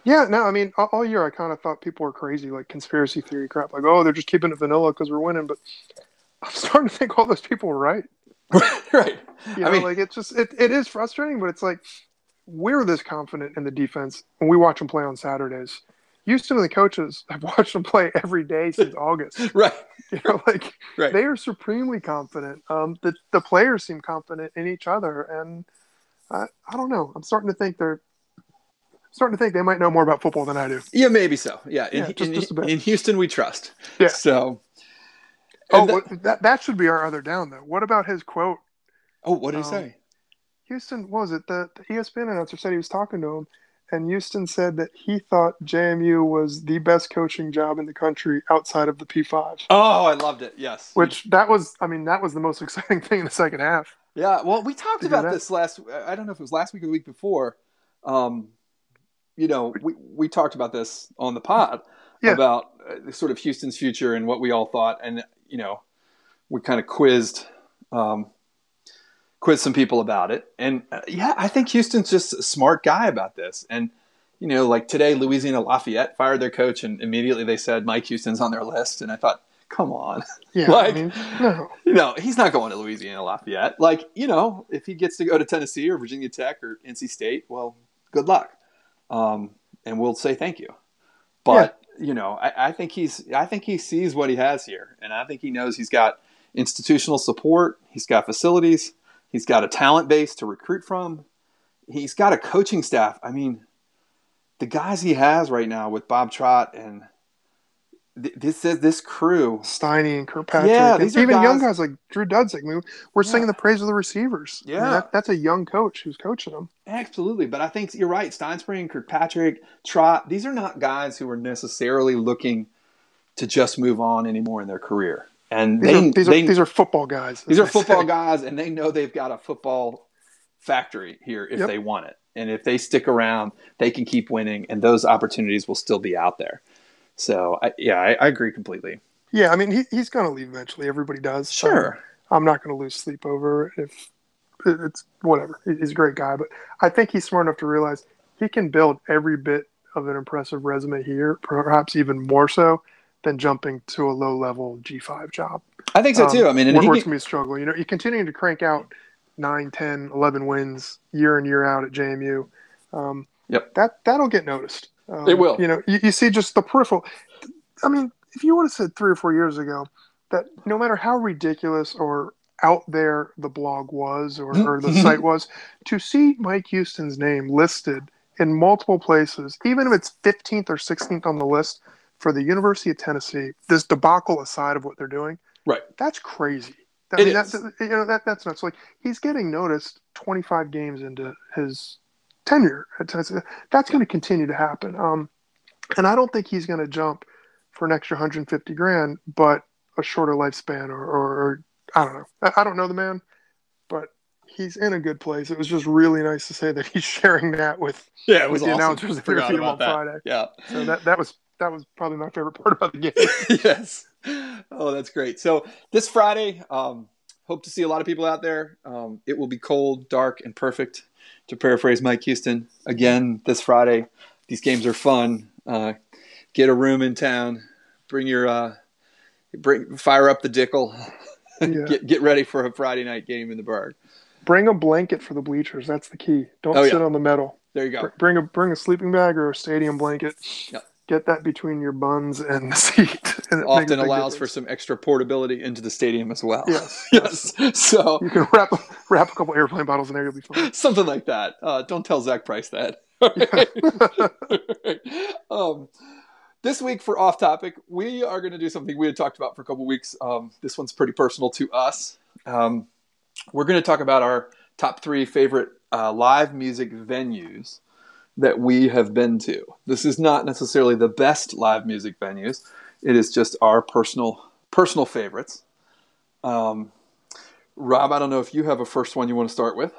B: Yeah, no, I mean, all, year I kind of thought people were crazy, like conspiracy theory crap, like, oh, they're just keeping it vanilla because we're winning. But I'm starting to think all those people were right.
A: right.
B: You
A: I
B: know,
A: mean-
B: like it's just it, it is frustrating, but it's like we're this confident in the defense when we watch them play on Saturdays. Houston and the coaches have watched them play every day since August.
A: Right.
B: You know, like
A: Right.
B: they are supremely confident. Um, the the players seem confident in each other, and I, I don't know. I'm starting to think they're starting to think they might know more about football than I do.
A: Yeah, maybe so. Yeah. In,
B: Yeah, just-
A: in,
B: just
A: in Houston, we trust.
B: Yeah.
A: So.
B: Oh,
A: the-
B: that that should be our other down though. What about his quote?
A: oh, what did he
B: um,
A: say?
B: Houston what was it the, the ESPN announcer said he was talking to him, and Houston said that he thought JMU was the best coaching job in the country outside of the P5.
A: Oh, I loved it. Yes.
B: Which that was, I mean, that was the most exciting thing in the second half.
A: Yeah, well, we talked about this last. I don't know if it was last week or the week before. Um, you know, we we talked about this on the pod
B: Yeah.
A: about uh, sort of Houston's future and what we all thought, and you know, we kind of quizzed um, quizzed some people about it, and uh, yeah, I think Houston's just a smart guy about this, and. You know, like today, Louisiana Lafayette fired their coach, and immediately they said Mike Houston's on their list. And I thought, come on,
B: Yeah,
A: Like-
B: I mean, no,
A: you know, he's not going to Louisiana Lafayette. Like, you know, if he gets to go to Tennessee or Virginia Tech or NC State, well, good luck. Um, and we'll say thank you. But, you know, I, I think he's I think he sees what he has here. And I think he knows he's got institutional support, he's got facilities, he's got a talent base to recruit from, he's got a coaching staff. I mean, the guys he has right now with Bob Trott and th- this this crew
B: Steiny and Kirkpatrick,
A: Yeah, these are
B: even young
A: guys-
B: guys like Drew Dudzik. I mean, we're singing the praise of the receivers. I mean,
A: Yeah.
B: that, that's a young coach who's coaching them.
A: Absolutely, but I think you're right. Steinspring, Kirkpatrick, Trott, these are not guys who are necessarily looking to just move on anymore in their career. And
B: These,
A: they,
B: are, these,
A: they,
B: are, these are football guys.
A: these are football
B: say.
A: guys, and they know they've got a football factory here if
B: Yep.
A: they want it. And if they stick around, they can keep winning, and those opportunities will still be out there. So, I, yeah, I, I agree completely.
B: Yeah, I mean, he, he's going to leave eventually. Everybody does.
A: Sure.
B: Um, I'm not going to lose sleep over it if it's whatever. He's a great guy, but I think he's smart enough to realize he can build every bit of an impressive resume here, perhaps even more so than jumping to a low level G5 job.
A: I think so
B: Um,
A: too. I mean, and
B: where,
A: he
B: where it's
A: can-
B: going to be a struggle. You know, you're continuing to crank out 9, 10, 11 wins year in, year out at JMU. Um,
A: Yep.
B: That, that'll get noticed. Um,
A: It will.
B: You know, you, you see just the peripheral. I mean, if you would have said three or four years ago that no matter how ridiculous or out there the blog was or, or the site was, to see Mike Houston's name listed in multiple places, even if it's 15th or 16th on the list for the University of Tennessee, this debacle aside of what they're doing,
A: Right.
B: that's crazy. I mean, that's you know that that's nuts. Like he's getting noticed 25 games into his tenure. at Tennessee. That's going to continue to happen. Um, and I don't think he's going to jump for an extra 150 grand, but a shorter lifespan or, or, or I don't know. I, I, don't know the man, but he's in a good place. It was just really nice to say that he's sharing that with
A: yeah, it was
B: with
A: awesome.
B: the announcers interview on
A: that.
B: Friday.
A: Yeah,
B: so that that was that was probably my favorite part about the game.
A: yes. Oh, that's great. So this Friday, um, hope to see a lot of people out there. Um, it will be cold, dark, and perfect. To paraphrase Mike Houston again this Friday. These games are fun. Uh, get a room in town. Bring your uh, bring fire up the Dickel. Yeah. get get ready for a Friday night game in the Burgh.
B: Bring a blanket for the bleachers. That's the key. Don't oh, sit yeah. on the metal.
A: There you go.
B: Bring a bring a sleeping bag or a stadium blanket.
A: Yep.
B: Get that between your buns and the seat. And
A: Often allows for some extra portability into the stadium as well.
B: Yes.
A: yes. So
B: you can wrap wrap a couple airplane bottles in there. You'll be fine.
A: Something like that. Uh, don't tell Zach Price that. um, this week for off topic, we are going to do something we had talked about for a couple weeks. Um, this one's pretty personal to us. Um, we're going to talk about our top three favorite uh, live music venues that we have been to. This is not necessarily the best live music venues. It is just our personal personal favorites. Um, Rob, I don't know if you have a first one you want to start with.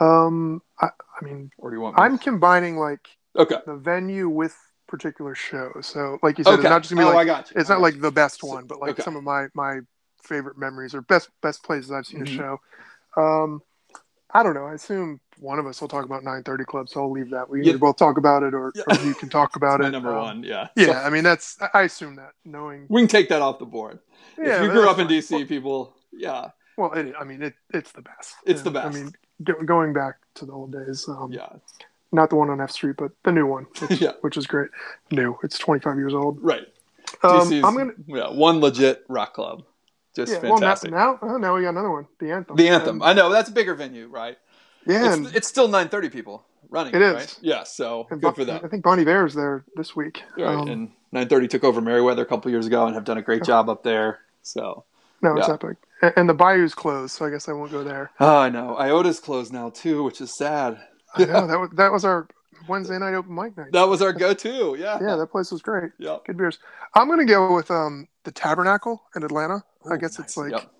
B: Um, I, I mean,
A: or do you want?
B: I'm combining like
A: okay
B: the venue with particular show. So, like you said,
A: okay.
B: it's not just gonna be
A: oh,
B: like
A: it's
B: not like the best one, but like
A: okay.
B: some of my my favorite memories or best best places I've seen
A: mm-hmm.
B: a show. Um, I don't know. I assume one of us will talk about 930 Club, so I'll leave that. We either both talk about it, or,
A: yeah.
B: or you can talk about it.
A: number
B: um,
A: one, yeah,
B: yeah.
A: So,
B: I mean, that's I assume that knowing
A: we can take that off the board.
B: Yeah,
A: if you grew up in. DC,
B: well,
A: people, yeah.
B: Well, it, I mean, it it's the best.
A: It's
B: yeah.
A: the best.
B: I mean, go, going back to the old days. Um,
A: yeah.
B: Not the one on F Street, but the new one, which,
A: yeah.
B: which is great. New. It's 25 years old.
A: Right.
B: Um,
A: DC's,
B: I'm gonna.
A: Yeah, one legit rock club. Just
B: Yeah,
A: fantastic.
B: well, now, now, oh, now we got another one, the anthem.
A: the anthem. I know that's a bigger venue, right?
B: yeah,
A: It's, it's still 930 people running.
B: It is.
A: Right? Yeah. So
B: and
A: good
B: Bon-
A: for them.
B: I think Bon Iver's there this week.
A: Right.
B: Um,
A: and 930 took over Merriweather a couple years ago and have done a great job up there. So.
B: no, it's epic. And, and the Bayou's closed, so I guess I won't go there.
A: Oh, I know. Iota's closed now too, which is sad.
B: I know that was that was our Wednesday night open mic night.
A: That was our go-to. Yeah.
B: yeah, that place was great.
A: Yeah.
B: Good beers. I'm gonna go with um the Tabernacle in Atlanta. I
A: Ooh,
B: guess it's like
A: Yep.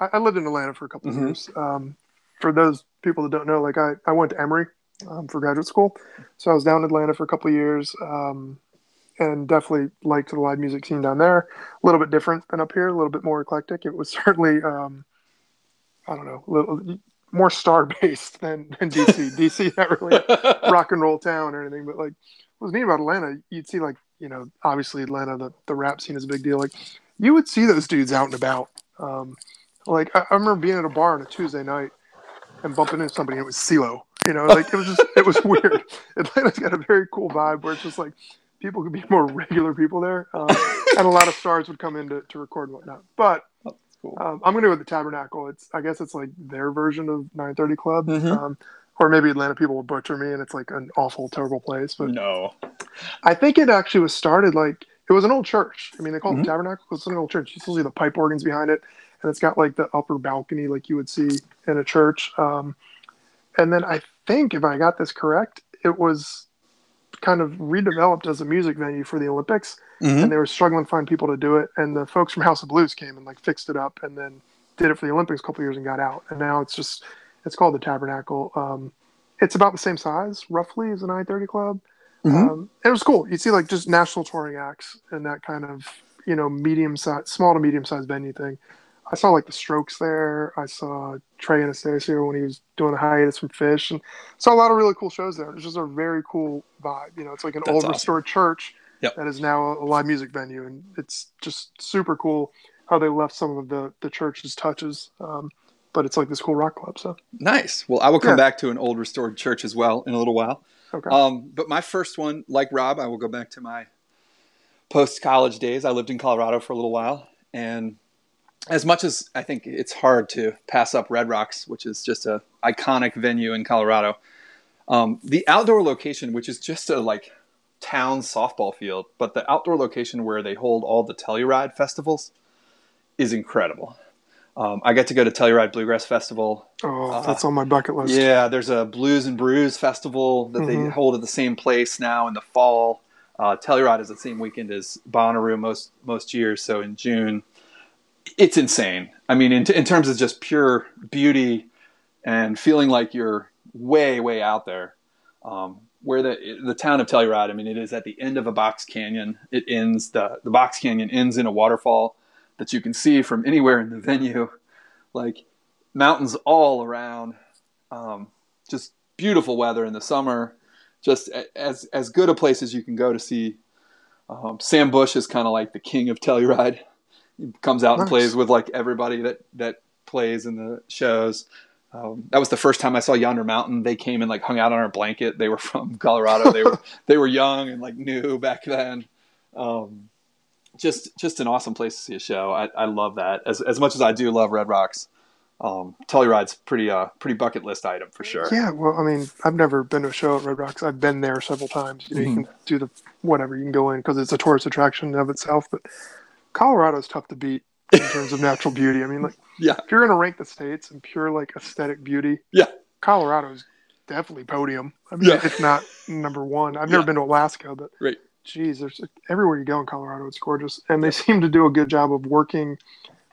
B: I, I lived in Atlanta for a couple
A: Mhm.
B: of years. Um, for those people that don't know, like I, I went to Emory um, for graduate school, so I was down in Atlanta for a couple of years, um, and definitely liked the live music scene down there. A little bit different than up here, a little bit more eclectic. It was certainly, um, I don't know, a little more star based than, than DC. DC not really rock and roll town or anything, but like what was neat about Atlanta, you'd see like you know obviously Atlanta the the rap scene is a big deal. Like you would see those dudes out and about. Um, like I, I remember being at a bar on a Tuesday night and bumping into somebody. and It was CeeLo. You know, like it was just it was weird. Atlanta's got a very cool vibe where it's just like people could be more regular people there, um, and a lot of stars would come in to, to record and whatnot. But
A: cool.
B: um, I'm gonna go with the Tabernacle. It's I guess it's like their version of 930 Club,
A: Mhm.
B: um, or maybe Atlanta people will butcher me and it's like an awful, terrible place. But
A: no.
B: I think it actually was started like it was an old church. I mean, they call
A: Mhm.
B: it Tabernacle. Because it's an old church. You still see the pipe organs behind it, and it's got like the upper balcony like you would see in a church. Um, and then I think, if I got this correct, it was kind of redeveloped as a music venue for the Olympics,
A: Mhm.
B: and they were struggling to find people to do it. And the folks from House of Blues came and like fixed it up, and then did it for the Olympics a couple years and got out. And now it's just it's called the Tabernacle. Um, it's about the same size, roughly, as a 930 Club.
A: Mhm.
B: Um, it was cool. You'd see like just national touring acts and that kind of you know medium size, small to medium sized venue thing. I saw like the Strokes there. I saw Trey Anastasio when he was doing the hiatus from Phish, and saw a lot of really cool shows there. It's just a very cool vibe. You know, it's like an
A: That's
B: old
A: awesome.
B: restored church
A: Yep.
B: that is now a live music venue, and it's just super cool how they left some of the the church's touches. Um, but it's like this cool rock club. So
A: Nice. Well, I will come
B: Yeah.
A: back to an old restored church as well in a little while.
B: okay,
A: Um, but my first one, like Rob, I will go back to my post college days. I lived in Colorado for a little while, and as much as I think it's hard to pass up Red Rocks, which is just a iconic venue in Colorado, um, the outdoor location, which is just a like town softball field, but the outdoor location where they hold all the Telluride festivals is incredible. Um, I got to go to Telluride Bluegrass Festival.
B: Oh,
A: Uh,
B: that's on my bucket list.
A: Yeah, there's a Blues and Brews festival that they
B: Mhm.
A: hold at the same place now in the fall. Uh, Telluride is the same weekend as Bonnaroo most most years, so in June, it's insane. I mean, in, in terms of just pure beauty and feeling like you're way way out there. Um, where the the town of Telluride, I mean, it is at the end of a box canyon. It ends the the box canyon ends in a waterfall that you can see from anywhere in the venue, like mountains all around. Um, just beautiful weather in the summer. Just as as good a place as you can go to see. Um, Sam Bush is kind of like the king of Telluride. He comes out and plays with like everybody that that plays in the shows. Um, that was the first time I saw Yonder Mountain. They came and like hung out on our blanket. They were from Colorado. They were they were young and like new back then. Um, just just an awesome place to see a show. I, I love that as as much as I do love Red Rocks. Um, Telluride's pretty uh pretty bucket list item for sure.
B: Yeah, well, I mean, I've never been to a show at Red Rocks. I've been there several times. You know,
A: Mm-hmm.
B: can do the whatever you can go in because it's a tourist attraction of itself. But Colorado's tough to beat in terms of natural beauty. I mean, like,
A: Yeah.
B: if you're gonna rank the states in pure like aesthetic beauty,
A: Yeah.
B: Colorado's definitely podium. I mean,
A: Yeah.
B: if not number one. I've never
A: Yeah.
B: been to Alaska, but
A: Right.
B: geez, there's everywhere you go in Colorado, it's gorgeous, and they seem to do a good job of working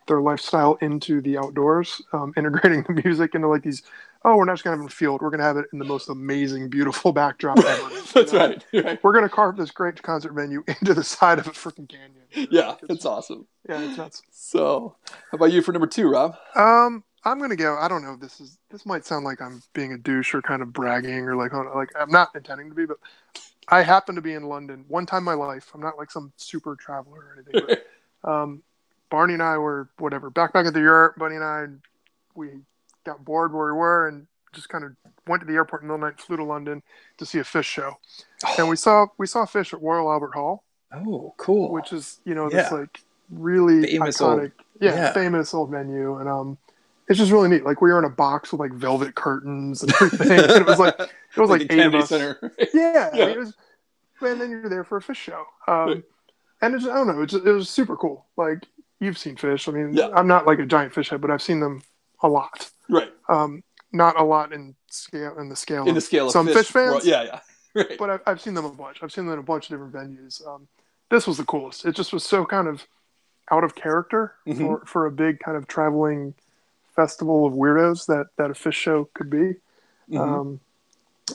B: their lifestyle into the outdoors, um, integrating the music into like these. Oh, we're not just gonna have a field. We're gonna have it in the most amazing, beautiful backdrop ever.
A: That's
B: You know?
A: right. Right.
B: We're gonna carve this great concert venue into the side of a freaking canyon.
A: Yeah,
B: Like,
A: it's awesome.
B: yeah, it's nuts.
A: So, how about you for number two, Rob?
B: Um, I'm gonna go. I don't know. if This is this might sound like I'm being a douche or kind of bragging or like on like I'm not intending to be, but I happen to be in London one time in my life. I'm not like some super traveler or anything. But, um, Barney and I were whatever backpack at the Europe. Buddy and I, we got bored where we were and just kind of went to the airport in the middle of the night, flew to London to see a Phish show, and we saw we saw Phish at Royal Albert Hall,
A: Oh, cool.
B: which is you know this
A: Yeah.
B: like really
A: Famous
B: iconic,
A: old-
B: yeah,
A: yeah.
B: famous old venue, and um, it's just really neat. Like we were in a box with like velvet curtains and everything. and it was like it was like,
A: the
B: eight of us.
A: Center.
B: Yeah, I
A: Yeah.
B: mean, it was, and then you're there for a Phish show. Um, and it's, I don't know, it's, it was super cool. Like you've seen Phish. I mean,
A: Yeah.
B: I'm not like a giant Phish head, but I've seen them a lot.
A: Right.
B: Um, not a lot in scale in the scale
A: In the scale of
B: some Phish fans.
A: Yeah, yeah. Right.
B: but I've, I've seen them a bunch. I've seen them in a bunch of different venues. Um, this was the coolest. It just was so kind of out of character
A: Mhm.
B: for, for a big kind of traveling festival of weirdos that, that a Phish show could be.
A: Mhm.
B: Um,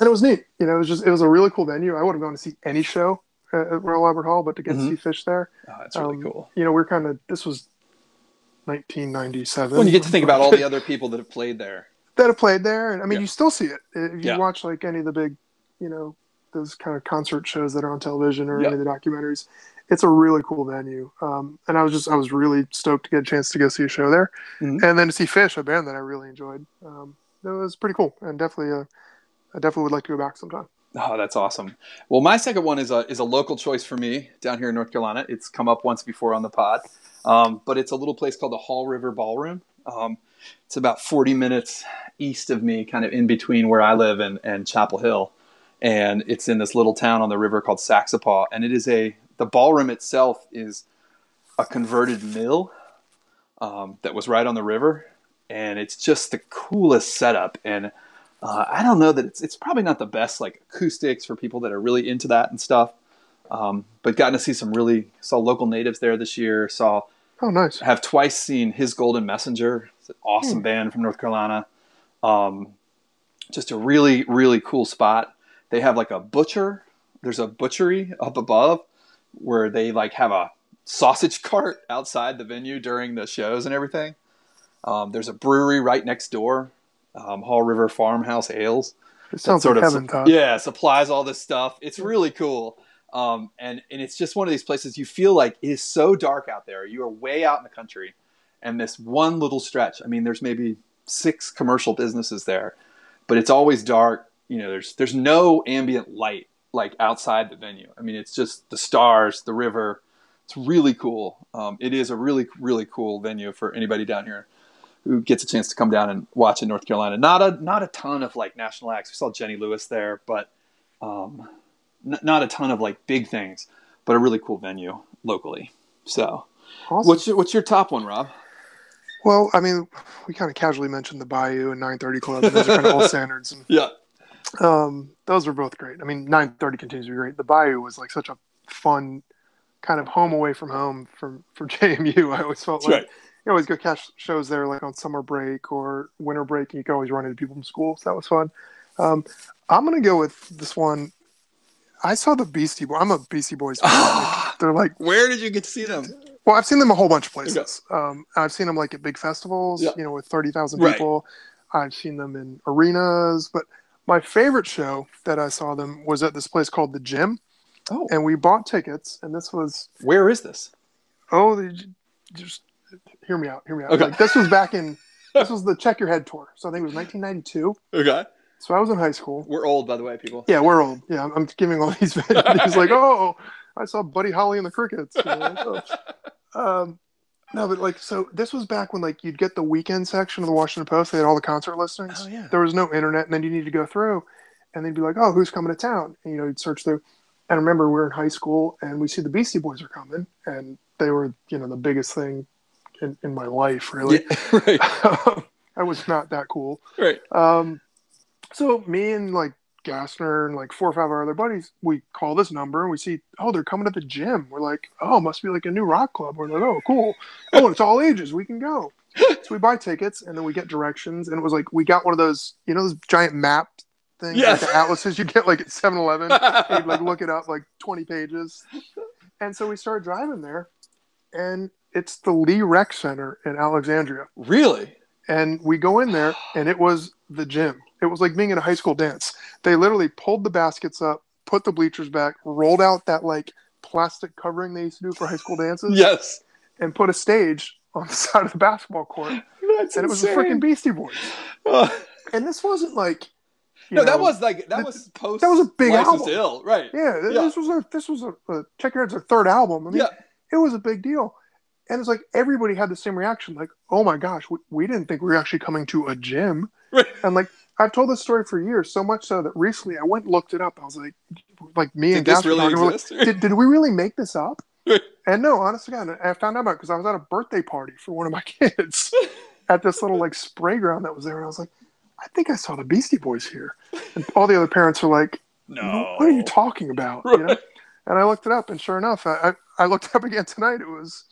B: and it was neat. You know, it was just it was a really cool venue. I would have gone to see any show at, Royal Albert Hall, but to get
A: Mhm.
B: to see Phish there,
A: oh, that's really
B: um,
A: cool.
B: you know, we're kind of this was 1997.
A: When you get to think about all the other people that have played there.
B: that have played there, and I mean,
A: Yeah.
B: you still see it if you
A: Yeah.
B: watch like any of the big, you know, those kind of concert shows that are on television or
A: Yeah.
B: any of the documentaries. It's a really cool venue, um, and I was just I was really stoked to get a chance to go see a show there,
A: Mhm.
B: and then to see Phish, a band that I really enjoyed. Um, it was pretty cool, and definitely, uh, I definitely would like to go back sometime.
A: Oh, that's awesome. Well, my second one is a is a local choice for me down here in North Carolina. It's come up once before on the pod, um, but it's a little place called the Haw River Ballroom. Um, it's about 40 minutes east of me, kind of in between where I live and, and Chapel Hill, and it's in this little town on the river called Saxapahaw. And it is a the ballroom itself is a converted mill um, that was right on the river, and it's just the coolest setup and uh, I don't know that it's it's probably not the best like acoustics for people that are really into that and stuff. Um, but gotten to see some really saw local natives there this year. Saw
B: Oh, nice.
A: have twice seen Hiss Golden Messenger. It's an awesome
B: Hmm.
A: band from North Carolina. Um, just a really really cool spot. They have like a butcher. There's a butchery up above where they like have a sausage cart outside the venue during the shows and everything. Um, there's a brewery right next door, um, Haw River Farmhouse Ales.
B: It sounds
A: sort
B: like
A: of
B: heaven, Todd.
A: yeah supplies all this stuff. It's really cool. Um, and and it's just one of these places you feel like it is so dark out there. You are way out in the country. And this one little stretch i mean there's maybe six commercial businesses there but it's always dark. You know there's there's no ambient light like outside the venue. I mean it's just the stars the river. It's really cool. Um, it is a really really cool venue for anybody down here who gets a chance to come down and watch in North Carolina. Not a not a ton of like national acts. We saw Jenny Lewis there, but um, n- not a ton of like big things. But a really cool venue locally. So,
B: Awesome.
A: what's your, what's your top one, Rob?
B: Well, I mean, we kind of casually mentioned the Bayou and 930 Club, and those are kind of all standards. And,
A: Yeah.
B: um, those were both great. I mean, 930 continues to be great. The Bayou was like such a fun kind of home away from home from from JMU. I always felt
A: That's
B: like
A: right.
B: You always go catch shows there like on summer break or winter break, and you can always run into people from school. So that was fun. Um, I'm gonna go with this one. I saw the Beastie Boys. I'm a Beastie Boys fan. Like, they're like,
A: Where did you get to see them?
B: well, I've seen them a whole bunch of places. Um, I've seen them like at big festivals,
A: Yeah.
B: you know, with thirty thousand
A: Right.
B: people. I've seen them in arenas, but my favorite show that I saw them was at this place called the Gym,
A: Oh,
B: and we bought tickets. And this was
A: where is this?
B: oh, they j- just hear me out, hear me out.
A: Okay.
B: Like this was back in this was the Check Your Head tour, so I think it was 1992.
A: Okay.
B: So I was in high school.
A: We're old, by the way, people.
B: Yeah, we're old. Yeah, I'm, I'm giving all these videos like, oh, I saw Buddy Holly and the Crickets. you know, um, no, but like, so this was back when like you'd get the weekend section of the Washington Post. They had all the concert listings.
A: Oh, yeah.
B: There was no internet, and then you need to go through, and they'd be like, oh, who's coming to town? And you know, you'd search through. And I remember we were in high school, and we see the Beastie Boys are coming, and they were, you know, the biggest thing in, in my life, really.
A: Yeah, right.
B: I was not that cool.
A: Right.
B: Um, so me and like Gassner and like four or five of our other buddies, we call this number and we see, oh, they're coming to the gym. We're like, oh, must be like a new rock club. We're like, oh, cool. Oh, it's all ages. We can go. so we buy tickets and then we get directions. And it was like, we got one of those, you know, those giant map things,
A: Yes.
B: like the atlases you get like at 7 Eleven. You'd like look it up like 20 pages. And so we started driving there and it's the Lee Rec Center in Alexandria
A: really?
B: and we go in there and it was the gym it was like being in a high school dance they literally pulled the baskets up put the bleachers back rolled out that like plastic covering they used to do for high school dances
A: Yes.
B: and put a stage on the side of the basketball court
A: That's
B: and it was the
A: insane.
B: freaking beastie boys and this wasn't like
A: no, that was like that
B: th-
A: was post.
B: that was a big
A: License
B: album.
A: Ill, right?
B: yeah,
A: Yeah.
B: this was a this was a, a check your head's their third album i mean
A: Yeah.
B: it was a big deal and it's like everybody had the same reaction like oh my gosh we, we didn't think we were actually coming to a gym
A: Right.
B: And like I've told this story for years, so much so that recently I went and looked it up. I was like, like me
A: Did
B: and
A: this
B: Gaspar
A: really
B: we're like, did, did we really make this up? And no, honestly, God, I found out about because I was at a birthday party for one of my kids at this little like spray ground that was there, and I was like, I think I saw the Beastie Boys here. And all the other parents were like,
A: no.
B: What are you talking about? You know? And I looked it up, and sure enough, I, I, I looked it up again tonight. It was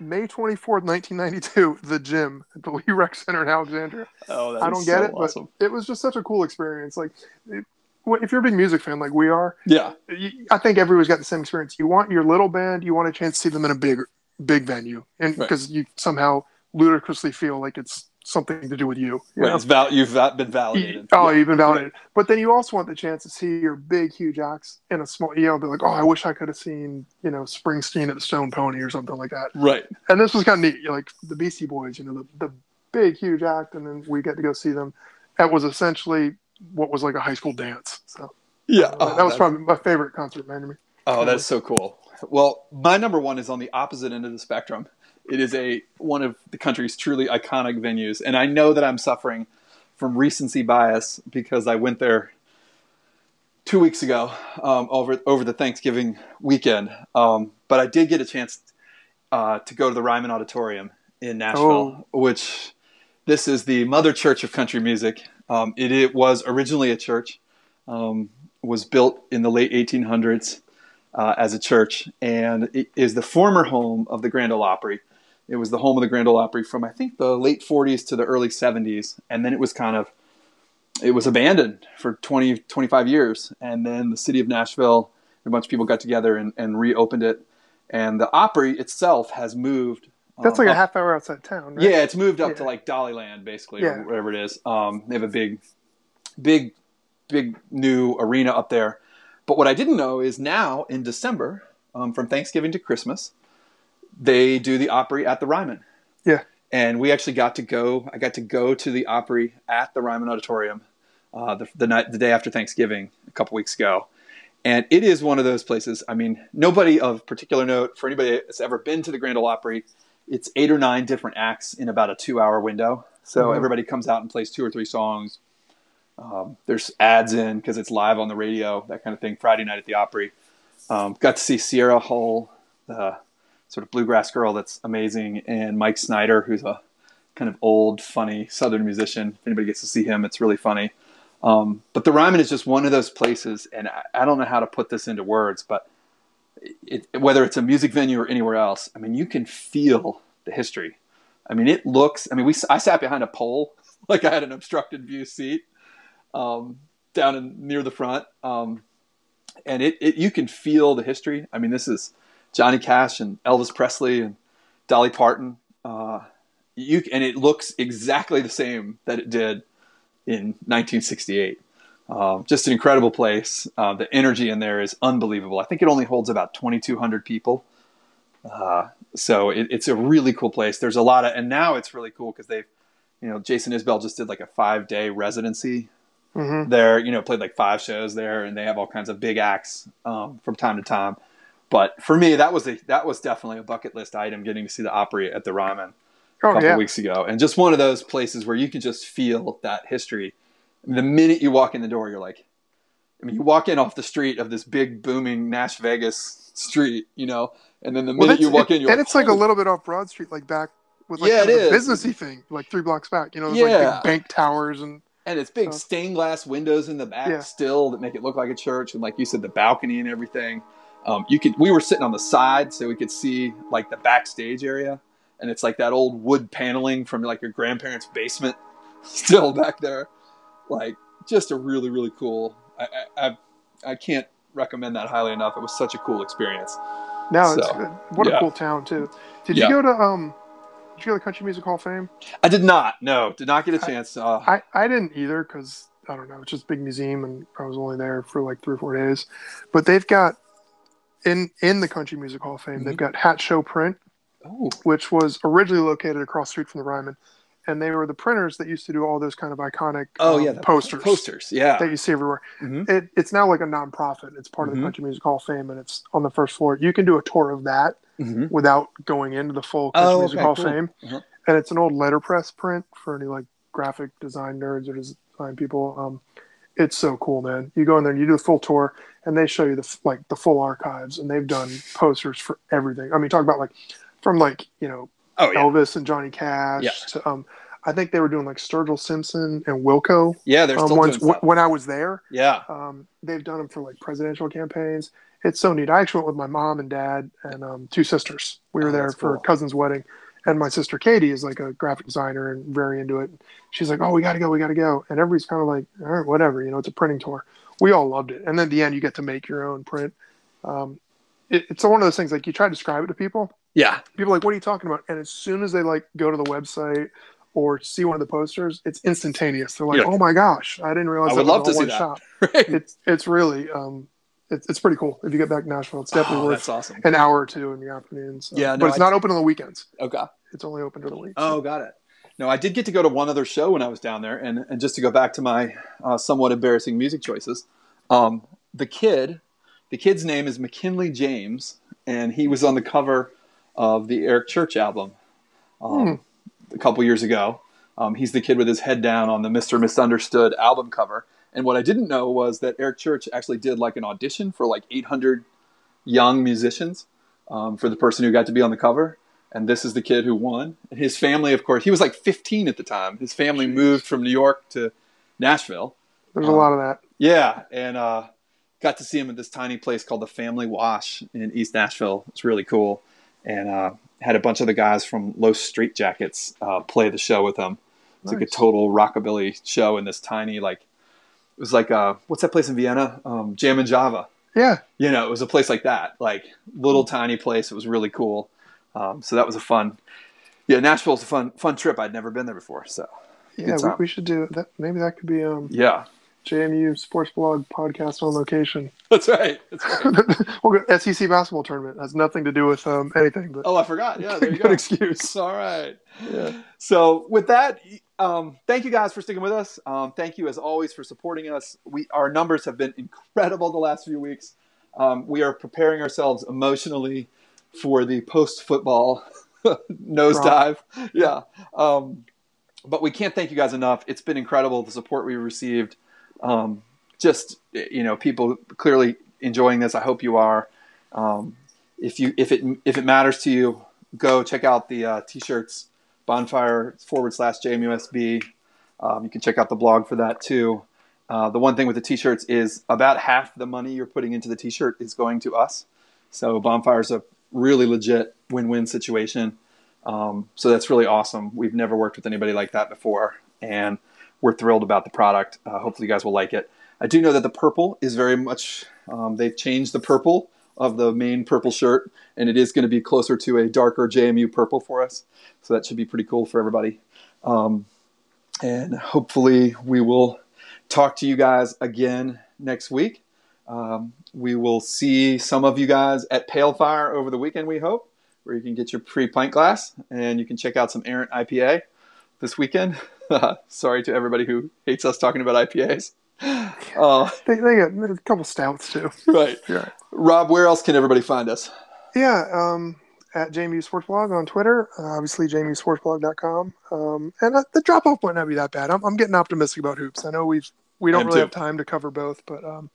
B: May twenty fourth, nineteen ninety two. The gym at the Lee Rec Center in Alexandria.
A: Oh, that
B: I don't get
A: so
B: it,
A: awesome.
B: but it was just such a cool experience. Like, it, if you're a big music fan like we are,
A: Yeah.
B: you, I think everyone's got the same experience. You want your little band, you want a chance to see them in a big, big venue, and
A: Right.
B: because you somehow ludicrously feel like it's something to do with you. you
A: Right. val- you've been validated.
B: oh, you've been validated. But then you also want the chance to see your big, huge acts in a small. You know, be like, oh, I wish I could have seen, you know, Springsteen at the Stone Pony or something like that.
A: Right.
B: And this was kind of neat. You're like the Beastie Boys, you know, the, the big, huge act, and then we get to go see them. That was essentially what was like a high school dance. So
A: Yeah.
B: that
A: Oh,
B: was
A: that's-
B: probably my favorite concert memory.
A: Oh, that's so cool. Well, my number one is on the opposite end of the spectrum. It is a one of the country's truly iconic venues, and I know that I'm suffering from recency bias because I went there two weeks ago um, over over the Thanksgiving weekend. Um, but I did get a chance uh, to go to the Ryman Auditorium in Nashville, which this is the mother church of country music. Um, it, it was originally a church, um, was built in the late 1800s uh, as a church, and it is the former home of the Grand Ole Opry. It was the home of the Grand Ole Opry from I think the late 40s to the early 70s, and then it was kind of it was abandoned for 20 25 years, and then the city of Nashville, a bunch of people got together and, and reopened it, and the Opry itself has moved.
B: That's
A: um,
B: like a
A: up-
B: half hour outside town, right?
A: yeah, it's moved up to
B: Yeah.
A: like Dollyland, basically,
B: Yeah.
A: or whatever it is. Um, they have a big, big, big new arena up there. But what I didn't know is now in December, um, from Thanksgiving to Christmas, they do the Opry at the Ryman.
B: Yeah.
A: And we actually got to go. I got to go to the Opry at the Ryman Auditorium uh, the, the night, the day after Thanksgiving, a couple weeks ago. And it is one of those places. I mean, nobody of particular note for anybody that's ever been to the Grand Ole Opry, it's eight or nine different acts in about a two-hour window. So
B: Mhm.
A: everybody comes out and plays two or three songs. Um, there's ads in because it's live on the radio, that kind of thing. Friday night at the Opry. Um, got to see Sierra Hull, the sort of bluegrass girl that's amazing, and Mike Snider, who's a kind of old, funny Southern musician. If anybody gets to see him, it's really funny. Um, but the Ryman is just one of those places, and I, I don't know how to put this into words, but it, whether it's a music venue or anywhere else, I mean, you can feel the history. I mean, it looks. I mean, we I sat behind a pole, like I had an obstructed view seat, um, down in near the front, um, and it, it you can feel the history. I mean, this is Johnny Cash and Elvis Presley and Dolly Parton. Uh, you and it looks exactly the same that it did in 1968. Um, just an incredible place. Uh, the energy in there is unbelievable. I think it only holds about 2,200 people. Uh, so it, it's a really cool place. There's a lot of, and now it's really cool because they've, you know, Jason Isbell just did like a five day residency mm-hmm. there. You know, played like five shows there, and they have all kinds of big acts um, from time to time. But for me, that was a that was definitely a bucket list item. Getting to see the Opry at the Ryman oh, a oh, couple yeah. weeks ago, and just one of those places where you can just feel that history. the minute you walk in the door, you're like, I mean, you walk in off the street of this big booming Nash Vegas street, you know, and then the minute well, you walk in, you're
B: and
A: like,
B: it's like a little bit off Broad Street, like back with like yeah, kind of businessy thing, like three blocks back. You know, there's yeah. like bank towers and
A: and it's big stained glass windows in the back yeah. still that make it look like a church, and like you said, the balcony and everything. Um, you could we were sitting on the side so we could see like the backstage area and it's like that old wood paneling from like your grandparents' basement still back there. Like just a really really cool. I I, I can't recommend that highly enough. It was such a cool experience.
B: No, so, it's. What yeah. a cool town too. Did yeah. you go to um? Did you go to Country Music Hall of Fame?
A: I did not. No, did not get a chance.
B: I uh, I, I didn't either because I don't know. It's just a big museum, and I was only there for like three or four days. But they've got in in the Country Music Hall of Fame, mm-hmm. they've got Hatch Show Print, Ooh. which was originally located across the street from the Ryman. And they were the printers that used to do all those kind of iconic
A: oh um, yeah
B: posters
A: posters yeah
B: that you see everywhere. Mm-hmm. It, it's now like a nonprofit. It's part of mm-hmm. the Country Music Hall of Fame, and it's on the first floor. You can do a tour of that mm-hmm. without going into the full Country oh, Music okay, Hall cool. of Fame. Uh-huh. And it's an old letterpress print for any like graphic design nerds or design people. Um, it's so cool, man. You go in there and you do a full tour, and they show you the like the full archives, and they've done posters for everything. I mean, talk about like from like you know oh, yeah. Elvis and Johnny Cash. Yeah. To, um, I think they were doing like Sturgill Simpson and Wilco.
A: Yeah, they're um, once, w-
B: when I was there.
A: Yeah,
B: um, they've done them for like presidential campaigns. It's so neat. I actually went with my mom and dad and um, two sisters. We were oh, there for cool. a cousin's wedding, and my sister Katie is like a graphic designer and very into it. She's like, "Oh, we got to go, we got to go," and everybody's kind of like, "All right, whatever." You know, it's a printing tour. We all loved it, and then at the end, you get to make your own print. Um, it, it's one of those things like you try to describe it to people,
A: yeah.
B: People are like, what are you talking about? And as soon as they like go to the website or see one of the posters, it's instantaneous. They're like, yeah. oh my gosh, I didn't realize.
A: I would love to see that. Shop.
B: right. It's it's really um, it's, it's pretty cool. If you get back to Nashville, it's definitely oh, worth
A: awesome.
B: an hour or two in the afternoon. So.
A: Yeah, no,
B: but it's I not open on the weekends.
A: Okay,
B: it's only open during the week.
A: Oh, got it. No, I did get to go to one other show when I was down there, and and just to go back to my uh, somewhat embarrassing music choices, um, the kid, the kid's name is McKinley James, and he was on the cover of the Eric Church album um, hmm. a couple years ago. Um, he's the kid with his head down on the Mr. Misunderstood album cover. And what I didn't know was that Eric Church actually did like an audition for like 800 young musicians um, for the person who got to be on the cover. And this is the kid who won. And his family, of course, he was like 15 at the time. His family Jeez. moved from New York to Nashville.
B: There's um, a lot of that.
A: Yeah. And uh, got to see him at this tiny place called the Family Wash in East Nashville. It's really cool and uh, had a bunch of the guys from Low Street Jackets uh, play the show with him. It's nice. like a total rockabilly show in this tiny like was like uh, what's that place in Vienna? Um, Jammin Java.
B: Yeah.
A: You know, it was a place like that, like little tiny place. It was really cool. Um, so that was a fun. Yeah, Nashville's a fun fun trip. I'd never been there before, so
B: yeah, we, we, should do that. Maybe that could be um
A: yeah
B: JMU Sports Blog podcast on location.
A: That's right. That's
B: right. well, SEC basketball tournament has nothing to do with um, anything. But
A: oh, I forgot. Yeah, there you go. excuse. All right. Yeah. So with that, um, thank you guys for sticking with us. Um, thank you as always for supporting us. We our numbers have been incredible the last few weeks. Um, we are preparing ourselves emotionally for the post football nosedive. Yeah. Um, but we can't thank you guys enough. It's been incredible the support we received um, just you know, people clearly enjoying this. I hope you are. Um, if you if it if it matters to you, go check out the uh, t-shirts bonfire forward slash JMUSB. Um, you can check out the blog for that too. Uh, the one thing with the t-shirts is about half the money you're putting into the t-shirt is going to us. So Bonfire's a really legit win-win situation. Um, so that's really awesome. We've never worked with anybody like that before, and we're thrilled about the product. Uh, hopefully, you guys will like it. I do know that the purple is very much. Um, they've changed the purple of the main purple shirt, and it is going to be closer to a darker JMU purple for us. So that should be pretty cool for everybody. Um, and hopefully, we will talk to you guys again next week. Um, we will see some of you guys at Pale Fire over the weekend, we hope, where you can get your pre pint glass and you can check out some Errant IPA this weekend. Sorry to everybody who hates us talking about IPAs.
B: Uh, they, they got a couple stouts too.
A: Right. Yeah. Rob, where else can everybody find us?
B: Yeah, um, at JMU Sports Blog on Twitter, uh, obviously JMUSportsBlog.com. Um, and uh, the drop off might not be that bad. I'm, I'm getting optimistic about hoops. I know we've we don't really have time to cover both, but um,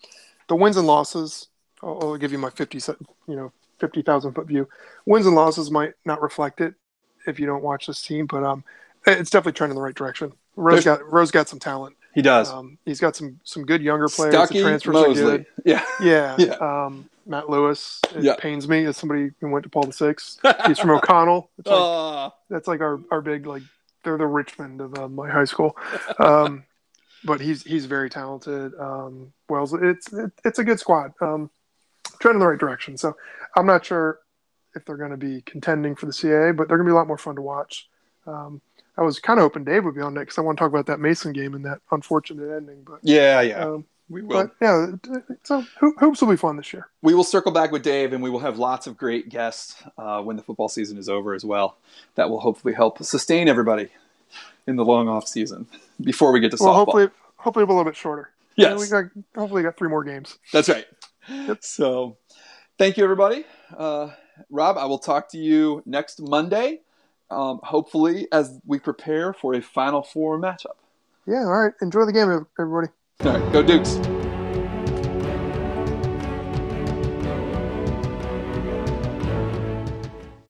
B: the wins and losses. I'll, I'll, give you my fifty, you know, fifty thousand foot view. Wins and losses might not reflect it if you don't watch this team, but um, it's definitely trending in the right direction. Rowe's There's, got Rowe's got some talent.
A: He does.
B: Um, he's got some some good younger players.
A: Stuckey, the transfers Mosley.
B: Yeah, yeah. yeah. Um, Matt Lewis. It yeah. pains me as somebody who went to Paul the Six. He's from O'Connell. Like, uh. That's like our, our big like they're the Richmond of uh, my high school. Um, but he's he's very talented. Um, Wells, it's it, it's a good squad. Um, trending in the right direction. So I'm not sure if they're going to be contending for the CAA, but they're going to be a lot more fun to watch. Um, I was kind of hoping Dave would be on next. Because I want to talk about that Mason game and that unfortunate ending. But
A: yeah, yeah, um, we will.
B: But yeah, so hoops will be fun this year.
A: We will circle back with Dave, and we will have lots of great guests uh, when the football season is over as well. That will hopefully help sustain everybody in the long off season before we get to well, softball.
B: Hopefully, hopefully a little bit shorter.
A: Yes,
B: we got hopefully got three more games.
A: That's right. Yep. So, thank you everybody. Uh, Rob, I will talk to you next Monday um, hopefully, as we prepare for a Final Four matchup.
B: Yeah, all right. Enjoy the game, everybody.
A: All right, go Dukes.